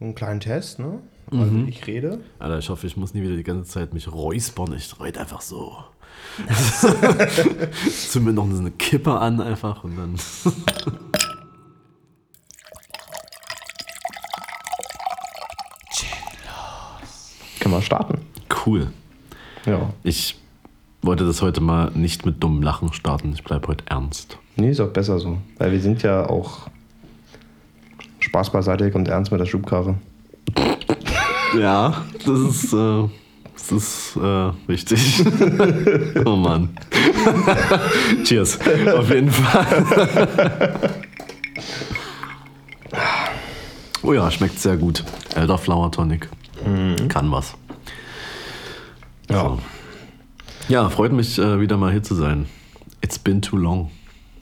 einen kleinen Test, ne? Also ich rede. Alter, ich hoffe, ich muss nie wieder die ganze Zeit mich räuspern. Ich rede einfach so. Mir noch so eine Kippe an einfach und dann. Können wir starten. Cool. Ja. Ich wollte das heute mal nicht mit dummem Lachen starten. Ich bleibe heute ernst. Nee, ist auch besser so. Weil wir sind ja auch Spaß beiseite und ernst mit der Schubkarre. Ja, das ist, äh, das ist äh, wichtig. oh Mann. Cheers. Auf jeden Fall. oh ja, schmeckt sehr gut. Elderflower Tonic. Kann was. Ja. So. Ja, freut mich äh, wieder mal hier zu sein. It's been too long.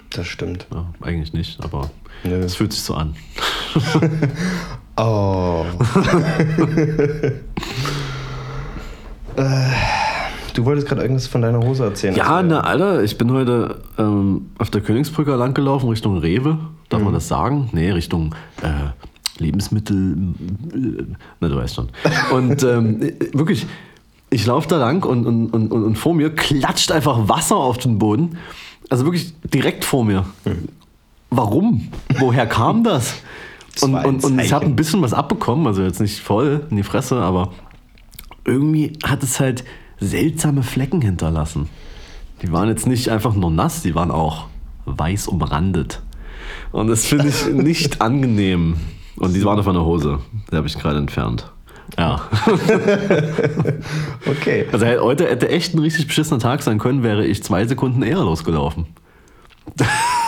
Das stimmt. Ja, eigentlich nicht, aber es fühlt sich so an. Oh. äh, du wolltest gerade irgendwas von deiner Hose erzählen. Ja, Also, na, Alter, ich bin heute ähm, auf der Königsbrücke langgelaufen Richtung Rewe. Darf man das sagen? Nee, Richtung äh, Lebensmittel. Na, du weißt schon. Und ähm, äh, wirklich, ich laufe da lang und, und, und, und und vor mir klatscht einfach Wasser auf den Boden. Also wirklich direkt vor mir. Warum? Woher kam das? Und, und, und ich habe Zeichen. ein bisschen was abbekommen, also jetzt nicht voll in die Fresse, aber irgendwie hat es halt seltsame Flecken hinterlassen. Die waren jetzt nicht einfach nur nass, die waren auch weiß umrandet. Und das finde ich nicht angenehm. Und die waren auf meiner Hose. Die habe ich gerade entfernt. Ja. Okay. Also heute hätte echt ein richtig beschissener Tag sein können, wäre ich zwei Sekunden eher losgelaufen.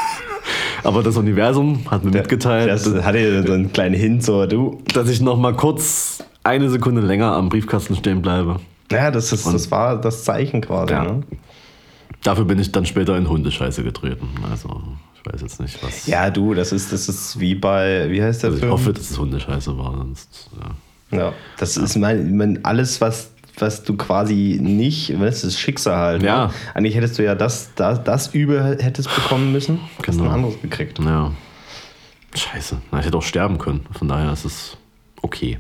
Aber das Universum hat mir mitgeteilt, Das hatte so einen kleinen Hint, so du. dass ich noch mal kurz eine Sekunde länger am Briefkasten stehen bleibe. Ja, das, ist, das war das Zeichen quasi. Ja. Ne? Dafür bin ich dann später in Hundescheiße getreten. Also, ich weiß jetzt nicht, was. ja, du, das ist, das ist wie bei, wie heißt der Also ich Film? hoffe, dass es Hundescheiße war, sonst. Ja. Ja, das ist mein, mein alles, was, was du quasi nicht, das ist Schicksal halt. Ja. Ne? Eigentlich hättest du ja das, das, das Übel hättest bekommen müssen, hast Genau. ein anderes gekriegt. ja. Scheiße. Na, ich hätte auch sterben können. Von daher ist es okay.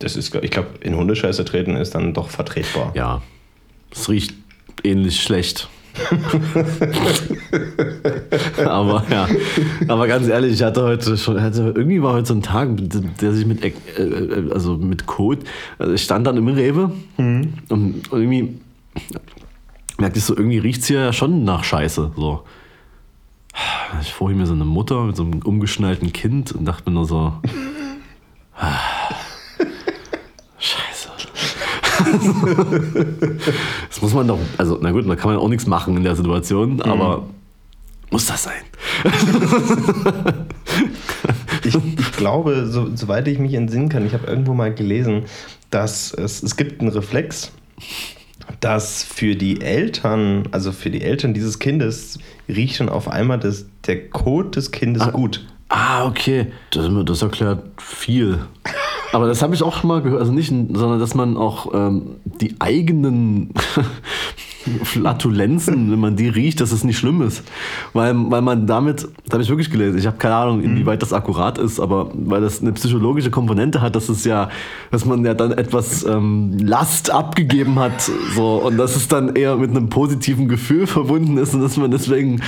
Das ist, ich glaube, in Hundescheiße treten ist dann doch vertretbar. Ja. Es riecht ähnlich schlecht. aber ja, aber ganz ehrlich, ich hatte heute schon, hatte, irgendwie war heute so ein Tag, der sich mit, äh, äh, also mit Code, also ich stand dann im Rewe und, und irgendwie merkte ich so, irgendwie riecht es hier ja schon nach Scheiße. So. Ich vor mir so eine Mutter mit so einem umgeschnallten Kind und dachte mir nur so. Das muss man doch, also na gut, da kann man auch nichts machen in der Situation, aber muss das sein? Ich, ich glaube, so, soweit ich mich entsinnen kann, ich habe irgendwo mal gelesen, dass es, es gibt einen Reflex, dass für die Eltern, also für die Eltern dieses Kindes, riecht schon auf einmal das, der Kot des Kindes gut. Ah, okay. Das, das erklärt viel. Aber das habe ich auch schon mal gehört, also nicht, sondern dass man auch ähm, die eigenen Flatulenzen, wenn man die riecht, dass es nicht schlimm ist. Weil, weil man damit, das habe ich wirklich gelesen, ich habe keine Ahnung, inwieweit das akkurat ist, aber weil das eine psychologische Komponente hat, dass es ja, dass man ja dann etwas ähm, Last abgegeben hat, so, und dass es dann eher mit einem positiven Gefühl verbunden ist und dass man deswegen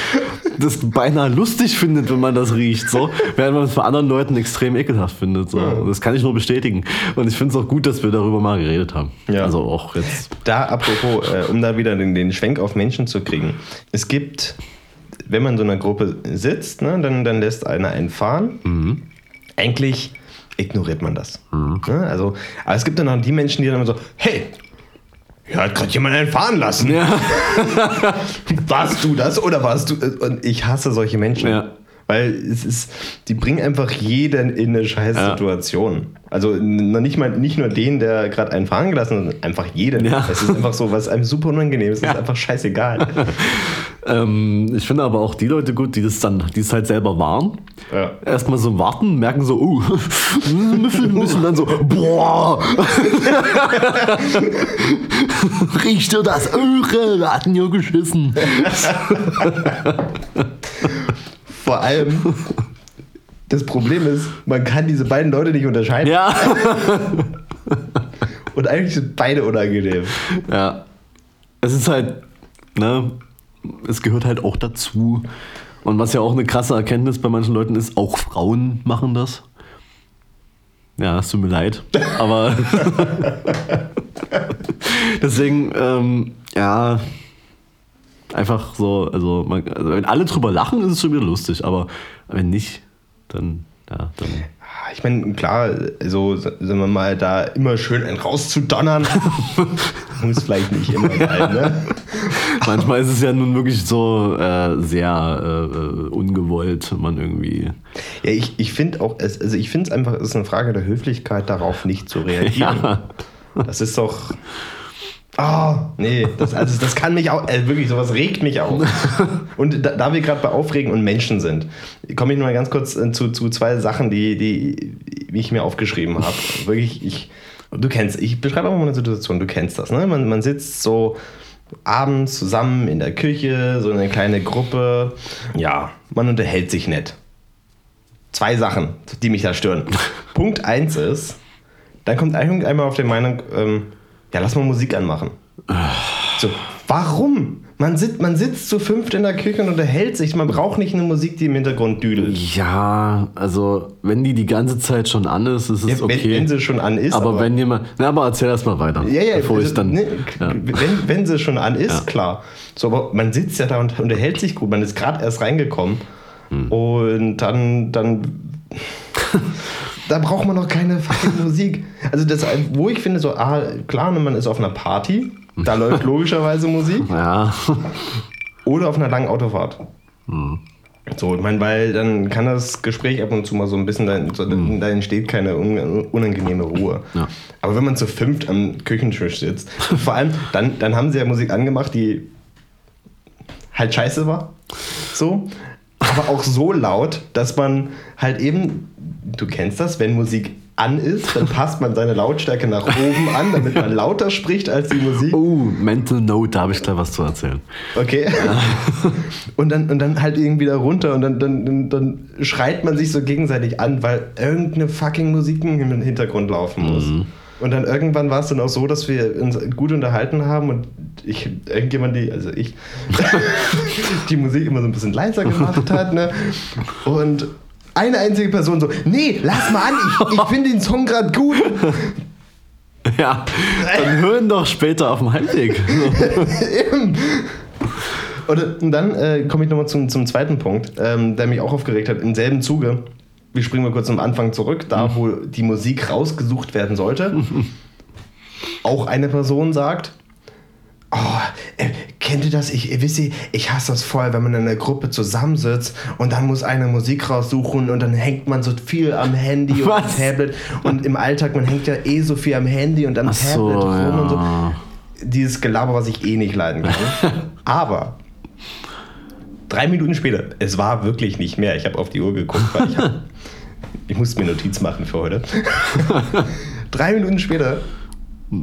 das beinahe lustig findet, wenn man das riecht, so, während man es bei anderen Leuten extrem ekelhaft findet. So. Das kann ich nur bestätigen. Und ich finde es auch gut, dass wir darüber mal geredet haben. Ja. Also auch jetzt. Da, apropos, äh, um da wieder den, den Schwenk auf Menschen zu kriegen. Es gibt, wenn man in so einer Gruppe sitzt, ne, dann, dann lässt einer einen fahren. Eigentlich ignoriert man das. Ne? Also, aber es gibt dann auch die Menschen, die dann immer so, hey, hier hat gerade jemand einen fahren lassen. Ja. Warst du das oder warst du? Und ich hasse solche Menschen. Ja. Weil es ist, die bringen einfach jeden in eine scheiß Ja. Situation. Also n- nicht, mal, nicht nur den, der gerade einen fahren gelassen hat, sondern einfach jeden. Ja. Es ist einfach so, was einem super unangenehm ist, Ja. ist einfach scheißegal. Ähm, ich finde aber auch die Leute gut, die das dann, die es halt selber waren. Ja. Erstmal so warten, merken so, uh, müssen, müssen dann so, boah, riecht dir das Öre, wir hatten ja geschissen. Vor allem, Das Problem ist, man kann diese beiden Leute nicht unterscheiden. Ja. Und eigentlich sind beide unangenehm. ja. Es ist halt, ne, es gehört halt auch dazu. Und was ja auch eine krasse Erkenntnis bei manchen Leuten ist, auch Frauen machen das. Ja, es tut mir leid. Aber deswegen, ähm, ja, einfach so, also, man, also wenn alle drüber lachen, ist es schon wieder lustig, aber wenn nicht, dann, ja, dann. Ich meine, klar, so, sagen wir mal, da immer schön einen rauszudonnern, muss vielleicht nicht immer sein, ne? Manchmal ist es ja nun wirklich so äh, sehr äh, ungewollt, man irgendwie. Ja, ich, ich finde auch, es, also ich finde es einfach, es ist eine Frage der Höflichkeit, darauf nicht zu reagieren. Ja. Das ist doch. Ah, nee, das, also das kann mich auch, äh, wirklich, sowas regt mich auf. Und da, da wir gerade bei Aufregen und Menschen sind, komme ich noch mal ganz kurz äh, zu, zu zwei Sachen, die, die, ich mir aufgeschrieben habe. Wirklich, ich, du kennst, ich beschreibe auch mal eine Situation, du kennst das, ne? Man, man sitzt so abends zusammen in der Küche, so eine kleine Gruppe. Ja, man unterhält sich nett. Zwei Sachen, die mich da stören. Punkt eins ist, dann kommt irgendeinmal auf die Meinung, ähm, ja, lass mal Musik anmachen. So, warum? Man sitzt, man sitzt zu fünft in der Küche und unterhält sich. Man braucht nicht eine Musik, die im Hintergrund düdelt. Ja, also wenn die die ganze Zeit schon an ist, ist es Ja, okay. wenn, wenn sie schon an ist. aber, wenn jemand. Na, aber erzähl erst mal weiter. Ja, ja, bevor also, ich dann. ne, ja. wenn, wenn sie schon an ist, Ja. klar. So, aber man sitzt ja da und unterhält sich gut. Man ist gerade erst reingekommen. Hm. Und dann, dann da braucht man noch keine fucking Musik. Also das, wo ich finde, so, ah, klar, man ist auf einer Party, da läuft logischerweise Musik. ja. Oder auf einer langen Autofahrt. Hm. So, ich meine, weil dann kann das Gespräch ab und zu mal so ein bisschen, da, so, da entsteht keine un, unangenehme Ruhe. Ja. Aber wenn man zu fünft am Küchentisch sitzt, vor allem, dann, dann haben sie ja Musik angemacht, die halt scheiße war. So. Aber auch so laut, dass man halt eben, du kennst das, wenn Musik an ist, dann passt man seine Lautstärke nach oben an, damit man lauter spricht als die Musik. Oh, Mental Note, da habe ich gleich was zu erzählen. Okay. Und, dann, und dann halt irgendwie da runter und dann, dann, dann, dann schreit man sich so gegenseitig an, weil irgendeine fucking Musik im Hintergrund laufen muss. Und dann irgendwann war es dann auch so, dass wir uns gut unterhalten haben und ich, irgendjemand, die, also ich, die Musik immer so ein bisschen leiser gemacht hat, ne? Und eine einzige Person so, nee, lass mal an, ich, ich finde den Song gerade gut. Ja, dann hören doch später auf dem Heimweg. Eben. Und, und dann äh, komme ich nochmal zum, zum zweiten Punkt, ähm, der mich auch aufgeregt hat. Im selben Zuge, wir springen mal kurz am Anfang zurück, da wo die Musik rausgesucht werden sollte. auch eine Person sagt, oh, äh, kennt ihr das? Ich, ihr wisst, ihr, ich hasse das voll, wenn man in einer Gruppe zusammensitzt und dann muss einer Musik raussuchen und dann hängt man so viel am Handy und am Was? Tablet. Und im Alltag, man hängt ja eh so viel am Handy und am Ach so, Tablet rum und so ja. dieses Gelaber, was ich eh nicht leiden kann. Aber drei Minuten später, es war wirklich nicht mehr. Ich habe auf die Uhr geguckt, weil ich, ich musste mir Notiz machen für heute. drei Minuten später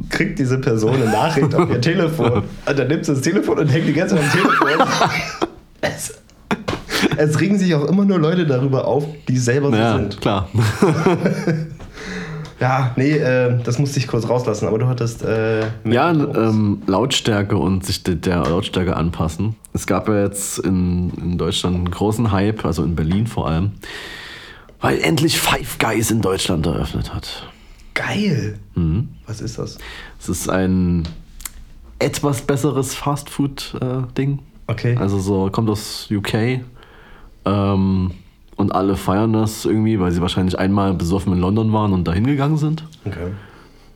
kriegt diese Person eine Nachricht auf ihr Telefon. Und dann nimmt sie das Telefon und hängt die ganze Zeit am Telefon. Es, es regen sich auch immer nur Leute darüber auf, die selber so Ja, sind. klar. Ja, nee, äh, das musste ich kurz rauslassen, aber du hattest. Äh, Ja, ähm, Lautstärke und sich de- der Lautstärke anpassen. Es gab ja jetzt in, in Deutschland einen großen Hype, also in Berlin vor allem, weil endlich Five Guys in Deutschland eröffnet hat. Geil! Mhm. Was ist das? Es ist ein etwas besseres Fastfood-Ding. Okay. Also so kommt aus UK. Ähm, und alle feiern das irgendwie, weil sie wahrscheinlich einmal besoffen in London waren und dahin gegangen sind. Okay.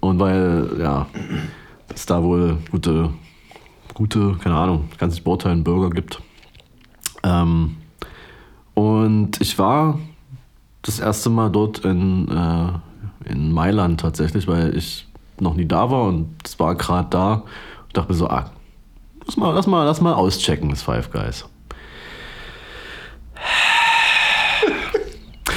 Und weil, ja, es da wohl gute, gute, keine Ahnung, kann sich beurteilen, Burger gibt. Ähm, und ich war das erste Mal dort in, äh, in Mailand tatsächlich, weil ich noch nie da war und es war gerade da. Ich dachte mir so, ah, lass mal, lass mal, lass mal auschecken, das Five Guys.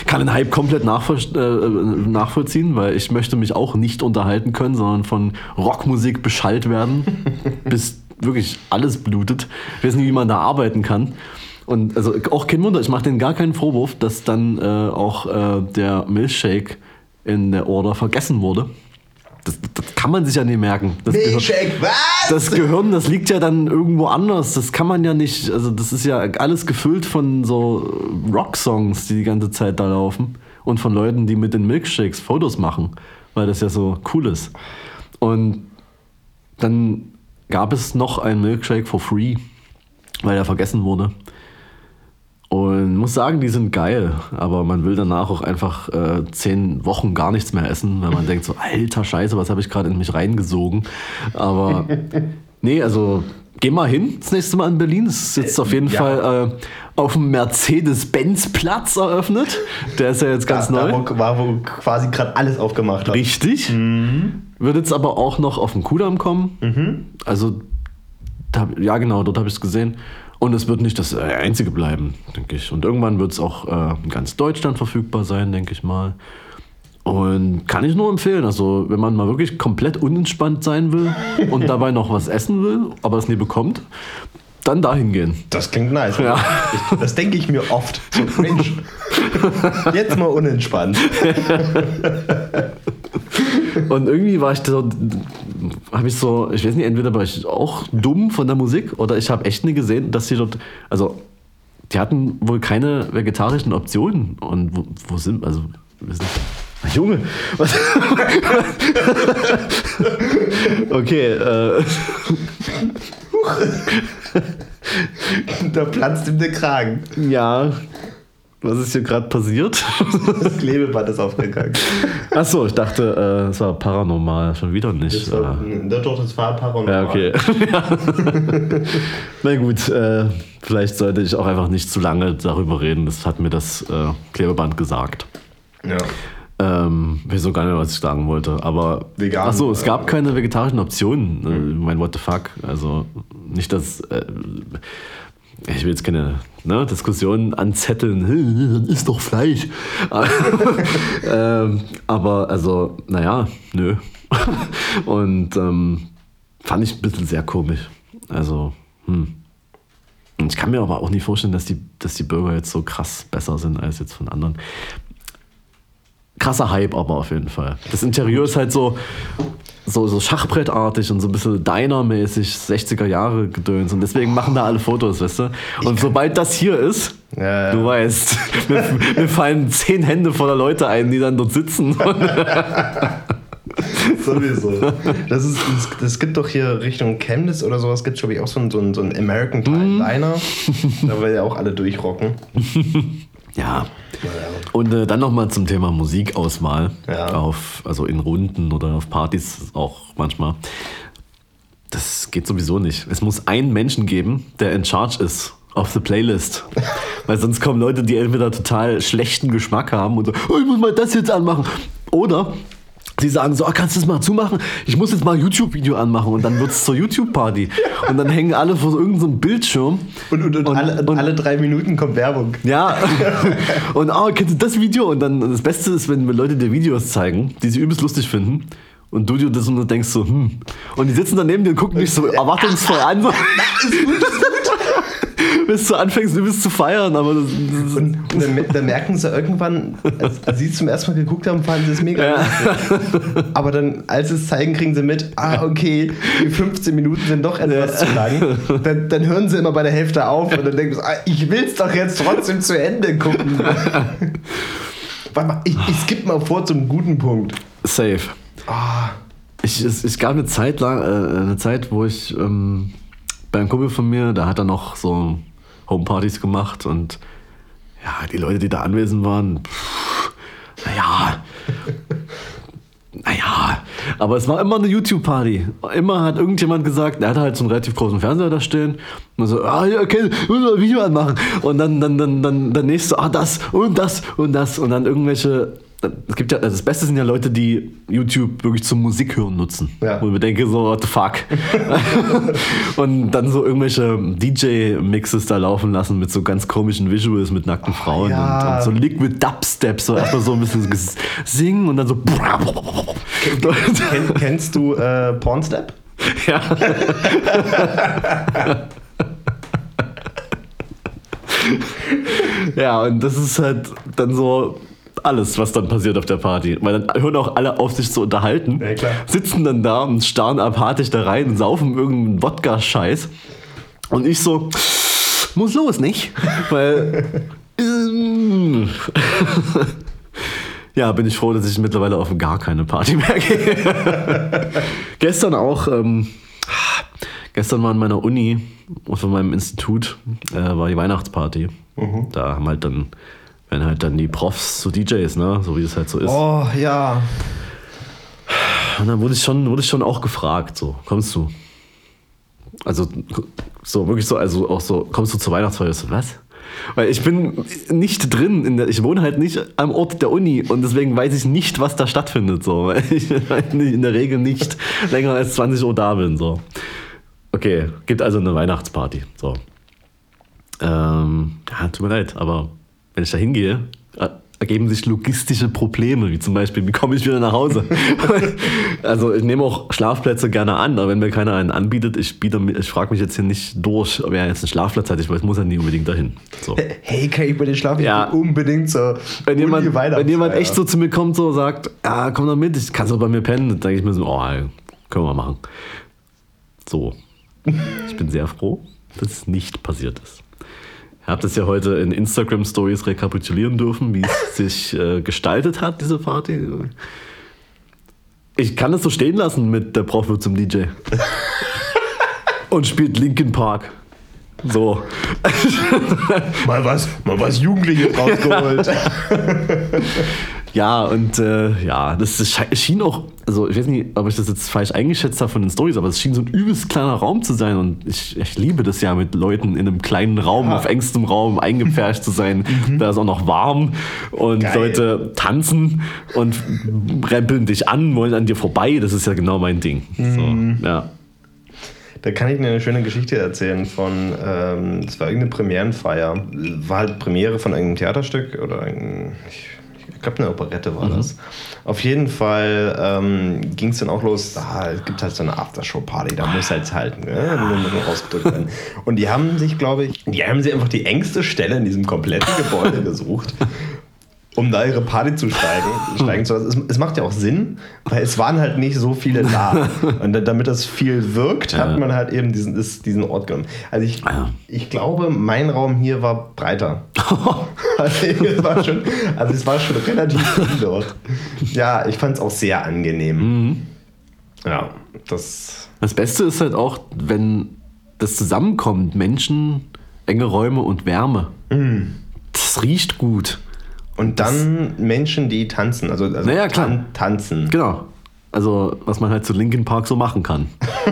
kann den Hype komplett nachvoll äh, nachvollziehen, weil ich möchte mich auch nicht unterhalten können, sondern von Rockmusik beschallt werden, bis wirklich alles blutet. Ich weiß nicht, wie man da arbeiten kann. Und also auch kein Wunder, ich mache denen gar keinen Vorwurf, dass dann äh, auch äh, der Milchshake in der Order vergessen wurde. Das, das kann man sich ja nicht merken. Das Gehirn, Milchshake, was? das Gehirn, das liegt ja dann irgendwo anders. Das kann man ja nicht. Also, das ist ja alles gefüllt von so Rock-Songs, die die ganze Zeit da laufen. Und von Leuten, die mit den Milkshakes Fotos machen, weil das ja so cool ist. Und dann gab es noch einen Milkshake for free, weil er vergessen wurde. Und muss sagen, die sind geil, aber man will danach auch einfach äh, zehn Wochen gar nichts mehr essen, weil man denkt so, alter Scheiße, was habe ich gerade in mich reingesogen. Aber nee, also geh mal hin, das nächste Mal in Berlin. Es ist jetzt auf jeden ja. Fall äh, auf dem Mercedes-Benz-Platz eröffnet. Der ist ja jetzt ganz da, neu. Da, war, wo quasi gerade alles aufgemacht hat. Richtig. Wird jetzt aber auch noch auf den Kudamm kommen. Also, da, ja genau, dort habe ich es gesehen. Und es wird nicht das äh, einzige bleiben, denke ich. Und irgendwann wird es auch äh, in ganz Deutschland verfügbar sein, denke ich mal. Und kann ich nur empfehlen. Also, wenn man mal wirklich komplett unentspannt sein will und dabei noch was essen will, aber es nie bekommt, dann dahin gehen. Das klingt nice. Ja. Ich, das denke ich mir oft. So, Mensch, jetzt mal unentspannt. Und irgendwie war ich so, habe ich so, ich weiß nicht, entweder war ich auch dumm von der Musik oder ich habe echt nie gesehen, dass sie dort, also die hatten wohl keine vegetarischen Optionen. Und wo, wo sind, also, wir sind, Junge, was? okay, äh, Da platzt ihm der Kragen. ja, was ist hier gerade passiert? Das Klebeband ist aufgegangen. Achso, ich dachte, äh, es war paranormal, schon wieder nicht. Das war, Äh, doch, das war paranormal. Ja, okay. Na gut, äh, vielleicht sollte ich auch einfach nicht zu lange darüber reden. Das hat mir das äh, Klebeband gesagt. Ja. Ähm, ich weiß so gar nicht, was ich sagen wollte. Aber. Vegan, Achso, es gab äh, keine vegetarischen Optionen. Äh, mein What the fuck. Also nicht, dass. Ich will jetzt keine ne, Diskussion anzetteln, "Hm, ist doch Fleisch. ähm, aber also, naja, nö. Und ähm, fand ich ein bisschen sehr komisch. Also, hm. Ich kann mir aber auch nicht vorstellen, dass die, dass die Burger jetzt so krass besser sind als jetzt von anderen. Krasser Hype aber auf jeden Fall. Das Interieur ist halt so, so, so Schachbrettartig und so ein bisschen Diner-mäßig, 60er Jahre gedöns. Und deswegen machen da alle Fotos, weißt du? Und sobald das hier ist, Ja, ja. du weißt, mir, mir fallen zehn Hände voller Leute ein, die dann dort sitzen. Sowieso. Das, ist, das gibt doch hier Richtung Chemnitz oder sowas, gibt es glaube ich auch so einen, so einen, so einen American Mhm. Diner. Da will ja auch alle durchrocken. Ja. Und äh, dann nochmal zum Thema Musikauswahl. Ja. Auf, also in Runden oder auf Partys auch manchmal. Das geht sowieso nicht. Es muss einen Menschen geben, der in charge ist auf the Playlist. Weil sonst kommen Leute, die entweder total schlechten Geschmack haben und so, oh, ich muss mal das jetzt anmachen. Oder sie sagen so, ah, kannst du das mal zumachen? Ich muss jetzt mal ein YouTube-Video anmachen und dann wird es zur YouTube-Party. Und dann hängen alle vor irgendeinem so Bildschirm. Und, und, und, alle, und und- alle drei Minuten kommt Werbung. ja, und oh, kennst du das Video? Und dann das Beste ist, wenn Leute dir Videos zeigen, die sie übelst lustig finden. Und du dir das und denkst so, hm. Und die sitzen daneben dir und gucken dich so erwartungsvoll an. So. Bis du anfängst, übelst zu feiern. Aber das, das Und dann, dann merken sie irgendwann, als, als sie es zum ersten Mal geguckt haben, fanden sie es mega lustig. Aber dann, als sie es zeigen, kriegen sie mit, ah, okay, die 15 Minuten sind doch etwas zu lang. Dann, dann hören sie immer bei der Hälfte auf und dann denken sie, ah, ich will es doch jetzt trotzdem zu Ende gucken. Warte mal, ich, ich skippe mal vor zum guten Punkt. safe. Ah, Ich, es, es gab eine Zeit lang, äh, eine Zeit, wo ich ähm, beim Kumpel von mir, da hat er noch so Homepartys gemacht und ja, die Leute, die da anwesend waren, pff, naja, naja, aber es war immer eine YouTube-Party. Immer hat irgendjemand gesagt, er hatte halt so einen relativ großen Fernseher da stehen und so, ah ja, okay, muss mal ein Video anmachen. Und dann, dann, dann, dann der nächste, ah, das und das und das und dann irgendwelche. Es gibt ja, also das Beste sind ja Leute, die YouTube wirklich zum Musik hören nutzen. Ja. Wo ich mir denke, so, what the fuck. und dann so irgendwelche DJ-Mixes da laufen lassen mit so ganz komischen Visuals mit nackten Frauen ja. und, und so Liquid Dubstep, so erstmal so ein bisschen singen und dann so. kenn, kennst du äh, Pornstep? ja. Ja, und das ist halt dann so alles, was dann passiert auf der Party. Weil dann hören auch alle auf, sich zu unterhalten, Ja, sitzen dann da und starren apathisch da rein und saufen irgendeinen Wodka-Scheiß. Und ich so, muss los, nicht? Weil. ähm, ja, bin ich froh, dass ich mittlerweile auf gar keine Party mehr gehe. Gestern auch, ähm, gestern war in meiner Uni, von meinem Institut, äh, war die Weihnachtsparty. Da haben halt dann, werden halt dann die Profs zu DJs, ne? So wie es halt so ist. Oh, ja. Und dann wurde ich schon, wurde ich schon auch gefragt, so, kommst du? Also, so, wirklich so, also auch so, kommst du zur Weihnachtsfeier? So, was? Weil ich bin nicht drin, in der, ich wohne halt nicht am Ort der Uni und deswegen weiß ich nicht, was da stattfindet, so, weil ich halt in der Regel nicht länger als 20 Uhr da bin, so. Okay, gibt also eine Weihnachtsparty, so. Ähm, ja, tut mir leid, aber wenn ich da hingehe, äh, ergeben sich logistische Probleme, wie zum Beispiel, wie komme ich wieder nach Hause? also ich nehme auch Schlafplätze gerne an, aber wenn mir keiner einen anbietet, ich, biete, ich frage mich jetzt hier nicht durch, ob er jetzt einen Schlafplatz hat, ich weiß, muss ja nie unbedingt dahin. So. Hey, kann ich bei dir schlafen? Ja. Unbedingt zur Wenn jemand, wenn jemand echt so zu mir kommt, so sagt, ja, komm doch mit, ich kann doch bei mir pennen, dann denke ich mir so, oh, können wir machen. So. Ich bin sehr froh, dass es nicht passiert ist. Habe das ja heute in Instagram Stories rekapitulieren dürfen, wie es sich äh, gestaltet hat, diese Party. Ich kann das so stehen lassen mit der Prof wird zum DJ. Und spielt Linkin Park. So. Mal was, mal was Jugendliches rausgeholt. Ja, und äh, ja, das schien auch, also ich weiß nicht, ob ich das jetzt falsch eingeschätzt habe von den Stories, aber es schien so ein übelst kleiner Raum zu sein und ich, ich liebe das ja mit Leuten in einem kleinen Raum, auf engstem Raum eingepfercht zu sein. Da ist auch noch warm und Geil. Leute tanzen und rempeln dich an, wollen an dir vorbei. Das ist ja genau mein Ding. So, ja. Da kann ich dir eine schöne Geschichte erzählen von, ähm, das war irgendeine Premierenfeier. War halt Premiere von irgendeinem Theaterstück oder ein, ich, ich glaube eine Operette war das. Auf jeden Fall ähm, ging es dann auch los, es gibt halt so eine Aftershow-Party, da muss halt halten, ne? nur nur ausgedrückt werden. Und die haben sich, glaube ich, die haben sich einfach die engste Stelle in diesem kompletten Gebäude gesucht. Um da ihre Party zu steigen, steigen zu lassen. Es, es macht ja auch Sinn, weil es waren halt nicht so viele da. Und da- damit das viel wirkt, hat man halt eben diesen, ist, diesen Ort genommen. Also ich, Ja. ich glaube, mein Raum hier war breiter. also, es war schon, also es war schon relativ viel dort. Ja, ich fand es auch sehr angenehm. Ja, das. Das Beste ist halt auch, wenn das zusammenkommt, Menschen, enge Räume und Wärme. Das riecht gut. Und dann Menschen, die tanzen. Also, also Naja, klar. tan- tanzen. Genau. Also, was man halt zu Linkin Park so machen kann.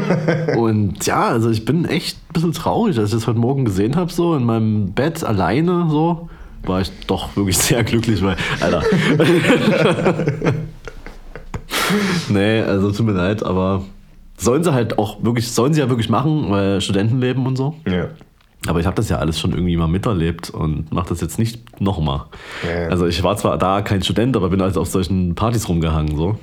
und ja, also ich bin echt ein bisschen traurig, als ich das heute Morgen gesehen habe, so in meinem Bett alleine, so, war ich doch wirklich sehr glücklich, weil, Alter. nee, also tut mir leid, aber sollen sie halt auch wirklich, sollen sie ja wirklich machen, weil Studentenleben und so. Ja. Aber ich habe das ja alles schon irgendwie mal miterlebt und mache das jetzt nicht nochmal. Ja. Also ich war zwar da kein Student, aber bin halt auf solchen Partys rumgehangen. So.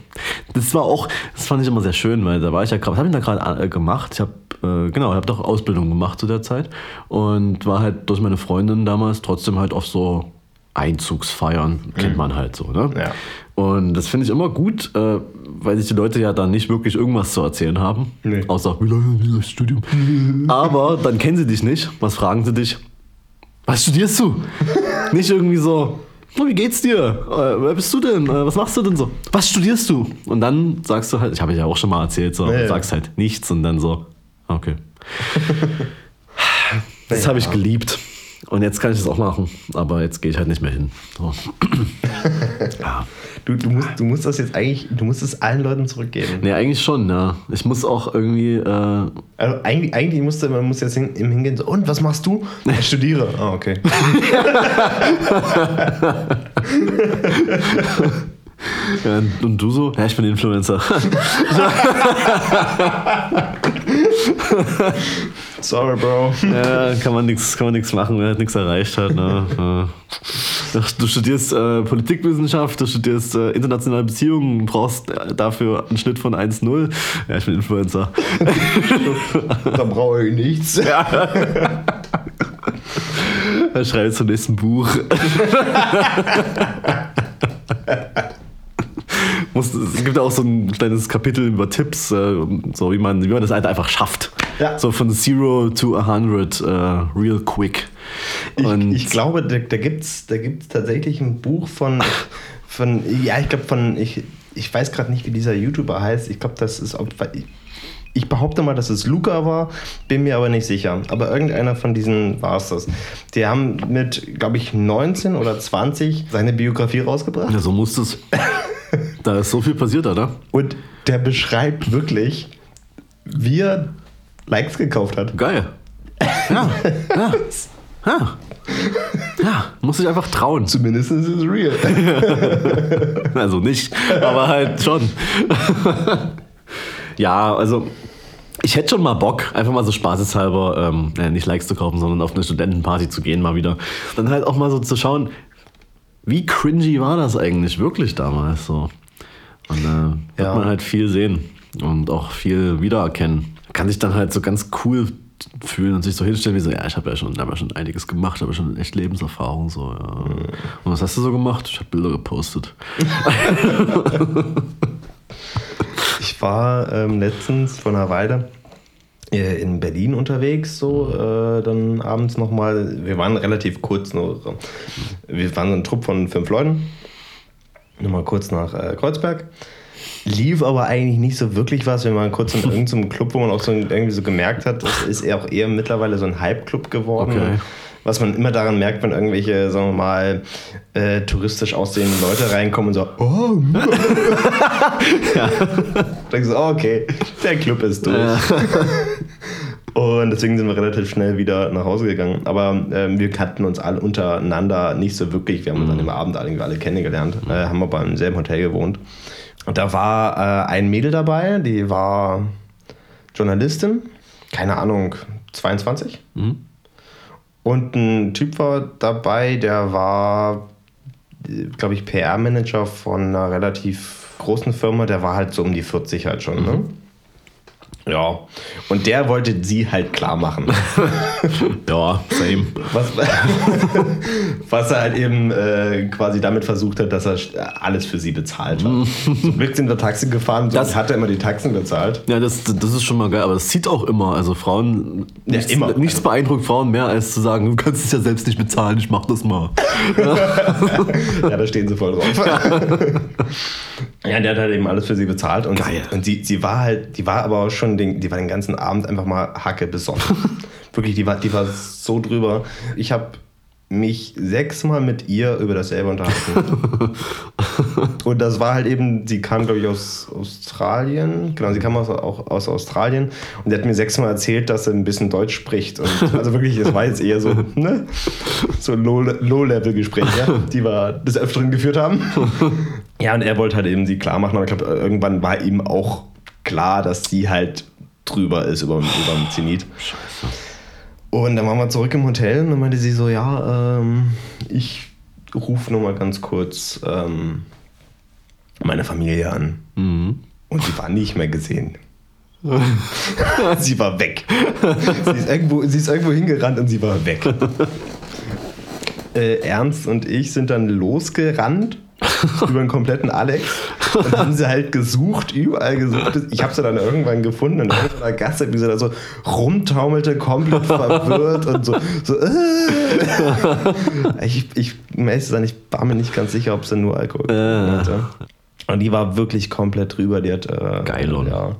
Das war auch, das fand ich immer sehr schön, weil da war ich ja gerade, was habe ich da gerade äh, gemacht? Ich habe, äh, genau, ich habe doch Ausbildung gemacht zu der Zeit und war halt durch meine Freundin damals trotzdem halt auf so Einzugsfeiern, kennt man halt so. Ne? Ja. Und das finde ich immer gut, äh, weil sich die Leute ja dann nicht wirklich irgendwas zu erzählen haben. Nee. Außer, wie lange das Studium? Aber dann kennen sie dich nicht. Was fragen sie dich? Was studierst du? nicht irgendwie so, "Oh, wie geht's dir? Äh, wer bist du denn? Äh, was machst du denn so? Was studierst du? Und dann sagst du halt, ich habe ja auch schon mal erzählt, so, ja. sagst halt nichts und dann so, okay. Das habe ich geliebt. Und jetzt kann ich das auch machen, aber jetzt gehe ich halt nicht mehr hin. So. ja. Du, du, musst, du musst das jetzt eigentlich, du musst es allen Leuten zurückgeben. Nee, eigentlich schon, ja. Ich muss auch irgendwie, äh, Also eigentlich, eigentlich musste man muss jetzt hin, im hingehen so, und was machst du? Ich studiere. Ah, okay. ja, und du so? Ja, ich bin Influencer. Sorry, Bro. ja, kann man nichts kann man nix machen, wer halt nichts erreicht hat. Ne? Ja. Du studierst äh, Politikwissenschaft, du studierst äh, internationale Beziehungen, brauchst äh, dafür einen Schnitt von 1,0. Ja, ich bin Influencer. Da brauche ich nichts. Er schreibt zum nächsten Buch. Es gibt auch so ein kleines Kapitel über Tipps, äh, so wie man, wie man das halt einfach schafft. Ja. So von Zero to 100, äh, real quick. Ich, Und ich glaube, da, da gibt es da gibt's tatsächlich ein Buch von, von ja, ich glaube von, ich, ich weiß gerade nicht, wie dieser YouTuber heißt. Ich glaube, das ist, ich behaupte mal, dass es Luca war, bin mir aber nicht sicher. Aber irgendeiner von diesen war es das. Die haben mit, glaube ich, 19 oder 20 seine Biografie rausgebracht. ja, so muss es. da ist so viel passiert, oder? Und der beschreibt wirklich, wie er Likes gekauft hat. Geil. Ja, ja, ja. Ja, muss ich einfach trauen. Zumindest ist es real. Also nicht, aber halt schon. ja, also ich hätte schon mal Bock, einfach mal so spaßeshalber, ähm, äh, nicht Likes zu kaufen, sondern auf eine Studentenparty zu gehen mal wieder. Dann halt auch mal so zu schauen, wie cringy war das eigentlich wirklich damals so. Und äh, wird Ja. man halt viel sehen und auch viel wiedererkennen. Kann sich dann halt so ganz cool fühlen und sich so hinstellen wie so, ja, ich habe ja schon, hab ja schon einiges gemacht, habe ja schon echt Lebenserfahrung so, ja. Und was hast du so gemacht? Ich habe Bilder gepostet. Ich war ähm, letztens vor einer Weile äh, in Berlin unterwegs, so äh, dann abends nochmal. Wir waren relativ kurz nur. Wir waren so ein Trupp von fünf Leuten. Nochmal kurz nach äh, Kreuzberg. Lief aber eigentlich nicht so wirklich was. Wir waren kurz in irgendeinem Club, wo man auch so irgendwie so gemerkt hat, das ist eher auch eher mittlerweile so ein Hype-Club geworden. Okay. Was man immer daran merkt, wenn irgendwelche, sagen wir mal, äh, touristisch aussehende Leute reinkommen und so, oh, ja. Denkst du, oh, okay, der Club ist durch. Und deswegen sind wir relativ schnell wieder nach Hause gegangen. Aber ähm, wir kannten uns alle untereinander nicht so wirklich. Wir haben uns an dem Abend alle, irgendwie alle kennengelernt, äh, haben aber im selben Hotel gewohnt. Und da war äh, ein Mädel dabei, die war Journalistin, keine Ahnung, 22. Und ein Typ war dabei, der war, glaube ich, PR-Manager von einer relativ großen Firma. Der war halt so um die 40 halt schon, ne? Ja, und der wollte sie halt klar machen. Ja, same. Was, was er halt eben äh, quasi damit versucht hat, dass er alles für sie bezahlt hat. Zum Glück sind wir Taxi gefahren, so Das- hat er immer die Taxen bezahlt. Ja, das, das ist schon mal geil, aber das zieht auch immer. Also Frauen, Ja, nichts, immer. nichts beeindruckt Frauen mehr, als zu sagen, du kannst es ja selbst nicht bezahlen, ich mach das mal. Ja, da stehen sie voll drauf. Ja, der hat halt eben alles für sie bezahlt. Und, Geil. und sie, sie war halt, die war aber auch schon den, die war den ganzen Abend einfach mal hacke besoffen. Wirklich, die war, die war so drüber. Ich habe mich sechsmal mit ihr über dasselbe unterhalten. und das war halt eben, sie kam, glaube ich, aus Australien. Genau, sie kam aus, auch aus Australien. Und sie hat mir sechsmal erzählt, dass sie ein bisschen Deutsch spricht. Und also wirklich, es war jetzt eher so, ne? So Low-Level-Gespräch, ja, die wir des Öfteren geführt haben. Ja, und er wollte halt eben sie klar machen, aber ich glaube, irgendwann war ihm auch klar, dass sie halt drüber ist über, über dem Zenit. Scheiße. Und dann waren wir zurück im Hotel und dann meinte sie so, ja, ähm, ich rufe nur mal ganz kurz ähm, meine Familie an. Mhm. Und sie war nicht mehr gesehen. sie war weg. Sie ist, irgendwo, sie ist irgendwo hingerannt und sie war weg. Äh, Ernst und ich sind dann losgerannt über den kompletten Alex und haben sie halt gesucht, überall gesucht. Ich habe sie dann irgendwann gefunden in irgendeiner Gasse, wie sie da so rumtaumelte, komplett verwirrt und so. so äh. ich, ich, sein, ich war mir nicht ganz sicher, ob sie nur Alkohol getrunken hatte. Und die war wirklich komplett drüber. Die hat, äh, Geil, und- Ja.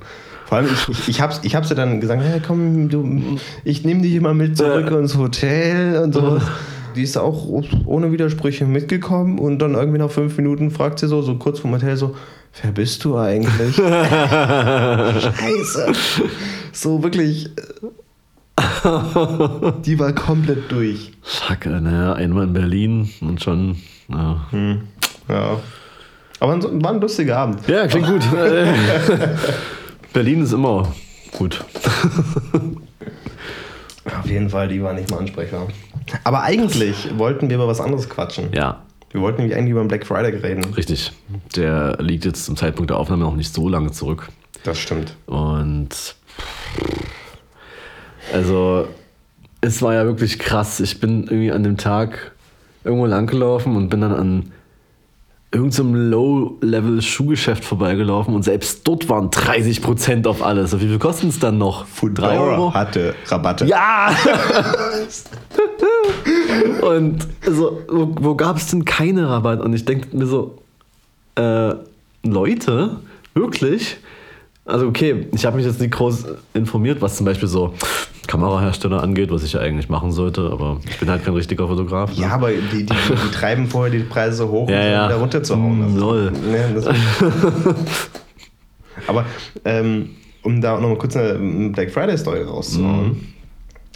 Vor allem, ich, ich, ich habe ich hab sie dann gesagt, hey, komm, du, ich nehme dich immer mit zurück ins Hotel und so. Die ist auch ohne Widersprüche mitgekommen und dann irgendwie nach fünf Minuten fragt sie so, so kurz vom Hotel so, wer bist du eigentlich? Scheiße. So wirklich. äh, Die war komplett durch. Fuck, naja, einmal in Berlin und schon. Ja, Ja. Aber war ein lustiger Abend. ja klingt gut. Berlin ist immer gut. Auf jeden Fall, die war nicht mal ansprechbar. Aber eigentlich wollten wir über was anderes quatschen. Ja, Wir wollten nämlich eigentlich über den Black Friday reden. richtig. Der liegt jetzt zum Zeitpunkt der Aufnahme noch nicht so lange zurück. Das stimmt. Und also es war ja wirklich krass. Ich bin irgendwie an dem Tag irgendwo langgelaufen und bin dann an irgendeinem Low-Level-Schuhgeschäft vorbeigelaufen und selbst dort waren 30% auf alles. Wie viel kosten es dann noch? Drei Euro? hatte Rabatte. Ja! und so, wo, wo gab es denn keine Rabatt? Und ich denke mir so, äh, Leute, wirklich? Also okay, ich habe mich jetzt nicht groß informiert, was zum Beispiel so Kamerahersteller angeht, was ich ja eigentlich machen sollte, aber ich bin halt kein richtiger Fotograf. Ne? Ja, aber die, die, die, treiben vorher die Preise so hoch, ja, um ja. wieder runterzuhauen. Also, Lol. Ne, aber ähm, um da noch mal kurz eine Black Friday Story rauszuhauen. Mhm.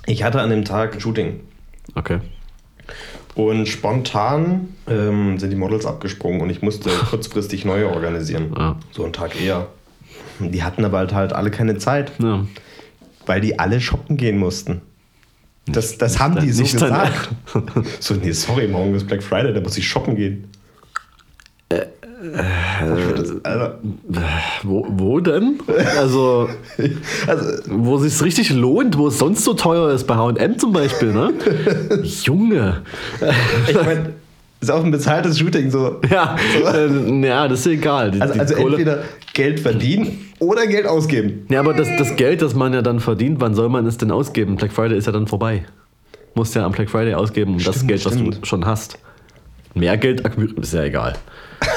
Ich hatte an dem Tag ein Shooting. Okay. Und spontan ähm, sind die Models abgesprungen und ich musste kurzfristig neue organisieren. Ja. So einen Tag eher. Die hatten aber halt, halt alle keine Zeit, Ja. weil die alle shoppen gehen mussten. Das, das haben die so nicht gesagt. So, nee, sorry, morgen ist Black Friday, da muss ich shoppen gehen. Äh, Das, also, Wo, wo denn? Also, also, wo es sich richtig lohnt, wo es sonst so teuer ist, bei HM zum Beispiel, ne? Junge. ich meine, ist auch ein bezahltes Shooting so. Ja, äh, ja das ist egal. Die, Also, die also entweder Geld verdienen oder Geld ausgeben. Ja, aber das, das Geld, das man ja dann verdient, wann soll man es denn ausgeben? Black Friday ist ja dann vorbei. Musst ja am Black Friday ausgeben, um das Stimmt, Geld, was stimmt. du schon hast. Mehr Geld akquirieren, ist ja egal.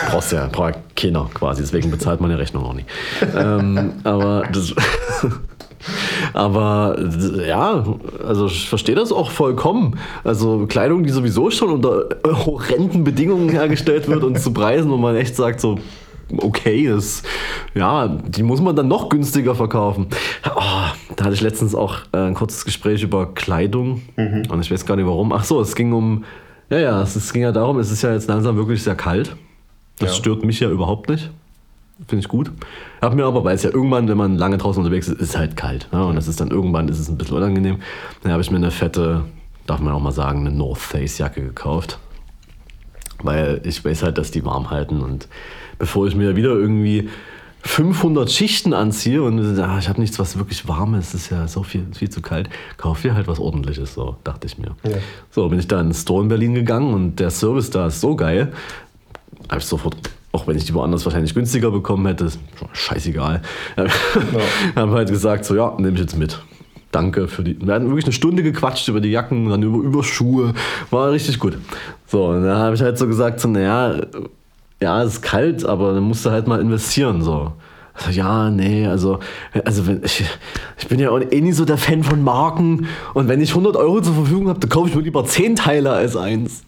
Brauchst ja, braucht keiner quasi, deswegen bezahlt man die Rechnung auch nicht. ähm, aber das. Aber ja, also ich verstehe das auch vollkommen. Also Kleidung, die sowieso schon unter horrenden Bedingungen hergestellt wird und zu Preisen, wo man echt sagt, so, okay, das, ja, die muss man dann noch günstiger verkaufen. Oh, da hatte ich letztens auch äh, ein kurzes Gespräch über Kleidung und ich weiß gar nicht warum. Ach so, es ging um, ja, ja, es, es ging ja darum, es ist ja jetzt langsam wirklich sehr kalt. Das Ja. stört mich ja überhaupt nicht. Finde ich gut. Hab mir aber, weil es ja irgendwann, wenn man lange draußen unterwegs ist, ist halt kalt. Ne? Und das ist dann irgendwann ist es ein bisschen unangenehm. Dann habe ich mir eine fette, darf man auch mal sagen, eine North Face Jacke gekauft. Weil ich weiß halt, dass die warm halten. Und bevor ich mir wieder irgendwie 500 Schichten anziehe und ah, ich habe nichts, was wirklich warm ist, ist ja so viel, viel zu kalt, kauf dir halt was ordentliches, so dachte ich mir. Ja. So, bin ich da in den Store in Berlin gegangen und der Service da ist so geil, habe ich sofort, auch wenn ich die woanders wahrscheinlich günstiger bekommen hätte, scheißegal. Habe halt gesagt, so ja, nehme ich jetzt mit. Danke für die. Wir hatten wirklich eine Stunde gequatscht über die Jacken, dann über, über Schuhe. War richtig gut. So, und dann habe ich halt so gesagt, so, naja, ja, es ist kalt, aber dann musst du halt mal investieren. So. Also, ja, nee, also, also wenn ich, ich bin ja auch eh nie so der Fan von Marken und wenn ich 100 Euro zur Verfügung habe, dann kaufe ich mir lieber 10 Teile als eins.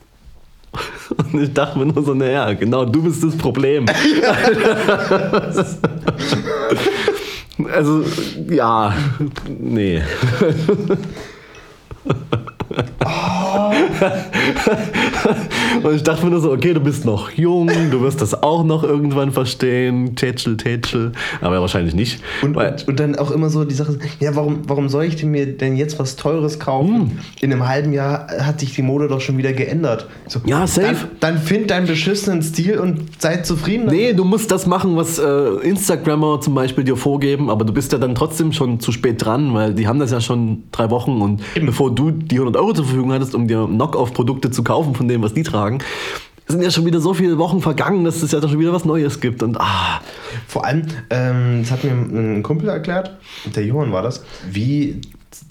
Und ich dachte mir nur so, naja, genau, du bist das Problem. also, ja, nee. Und ich dachte mir nur so, okay, du bist noch jung, du wirst das auch noch irgendwann verstehen, tätschel, tätschel. Aber wahrscheinlich nicht. Und, und, und dann auch immer so die Sache, ja, warum, warum soll ich mir denn jetzt was Teures kaufen? Hm. In einem halben Jahr hat sich die Mode doch schon wieder geändert. So, Ja, safe. Dann, dann find deinen beschissenen Stil und sei zufrieden. damit. Nee, du musst das machen, was äh, Instagrammer zum Beispiel dir vorgeben, aber du bist ja dann trotzdem schon zu spät dran, weil die haben das ja schon drei Wochen und bevor du die 100 Euro zur Verfügung hattest, um dir Knock-Off-Produkte zu kaufen von dem, was die tragen, sind ja schon wieder so viele Wochen vergangen, dass es ja schon wieder was Neues gibt und ah, Vor allem, ähm, das hat mir ein Kumpel erklärt, der Johann war das, wie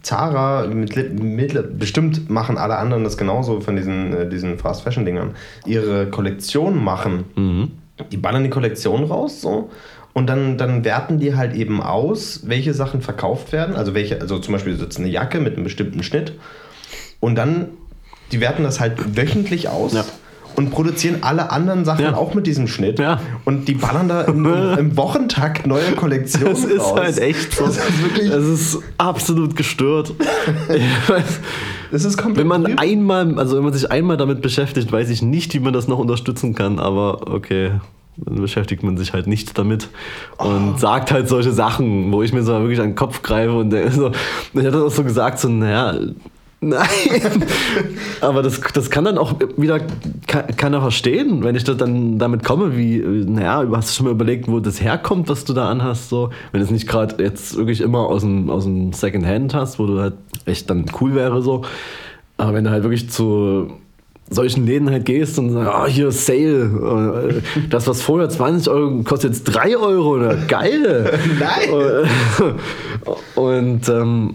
Zara, mit, mit, bestimmt machen alle anderen das genauso von diesen, äh, diesen Fast-Fashion-Dingern, ihre Kollektion machen. Die ballern die Kollektion raus so. Und dann, dann werten die halt eben aus, welche Sachen verkauft werden. Also welche, also zum Beispiel sitzt eine Jacke mit einem bestimmten Schnitt. Und dann, die werten das halt wöchentlich aus. Ja. Und produzieren alle anderen Sachen Ja. auch mit diesem Schnitt. Ja. Und die ballern da im, im Wochentakt neue Kollektionen das ist raus. halt echt so. Das ist wirklich, Es ist absolut gestört. Das ist komplett Wenn man drüber. einmal, also wenn man sich einmal damit beschäftigt, weiß ich nicht, wie man das noch unterstützen kann, aber okay. Dann beschäftigt man sich halt nicht damit und sagt halt solche Sachen, wo ich mir so wirklich an den Kopf greife und so, ich hatte auch so gesagt, so, naja, Nein, aber das, das kann dann auch wieder ke- keiner verstehen, wenn ich das dann damit komme, wie, naja, hast du schon mal überlegt, wo das herkommt, was du da anhast, so, wenn es nicht gerade jetzt wirklich immer aus dem, aus dem Secondhand hast, wo du halt echt dann cool wäre, so, aber wenn du halt wirklich zu solchen Läden halt gehst und sagst, ah, hier Sale, äh, das, was vorher 20 Euro kostet jetzt 3 Euro, oder geil. Nein! Und ähm,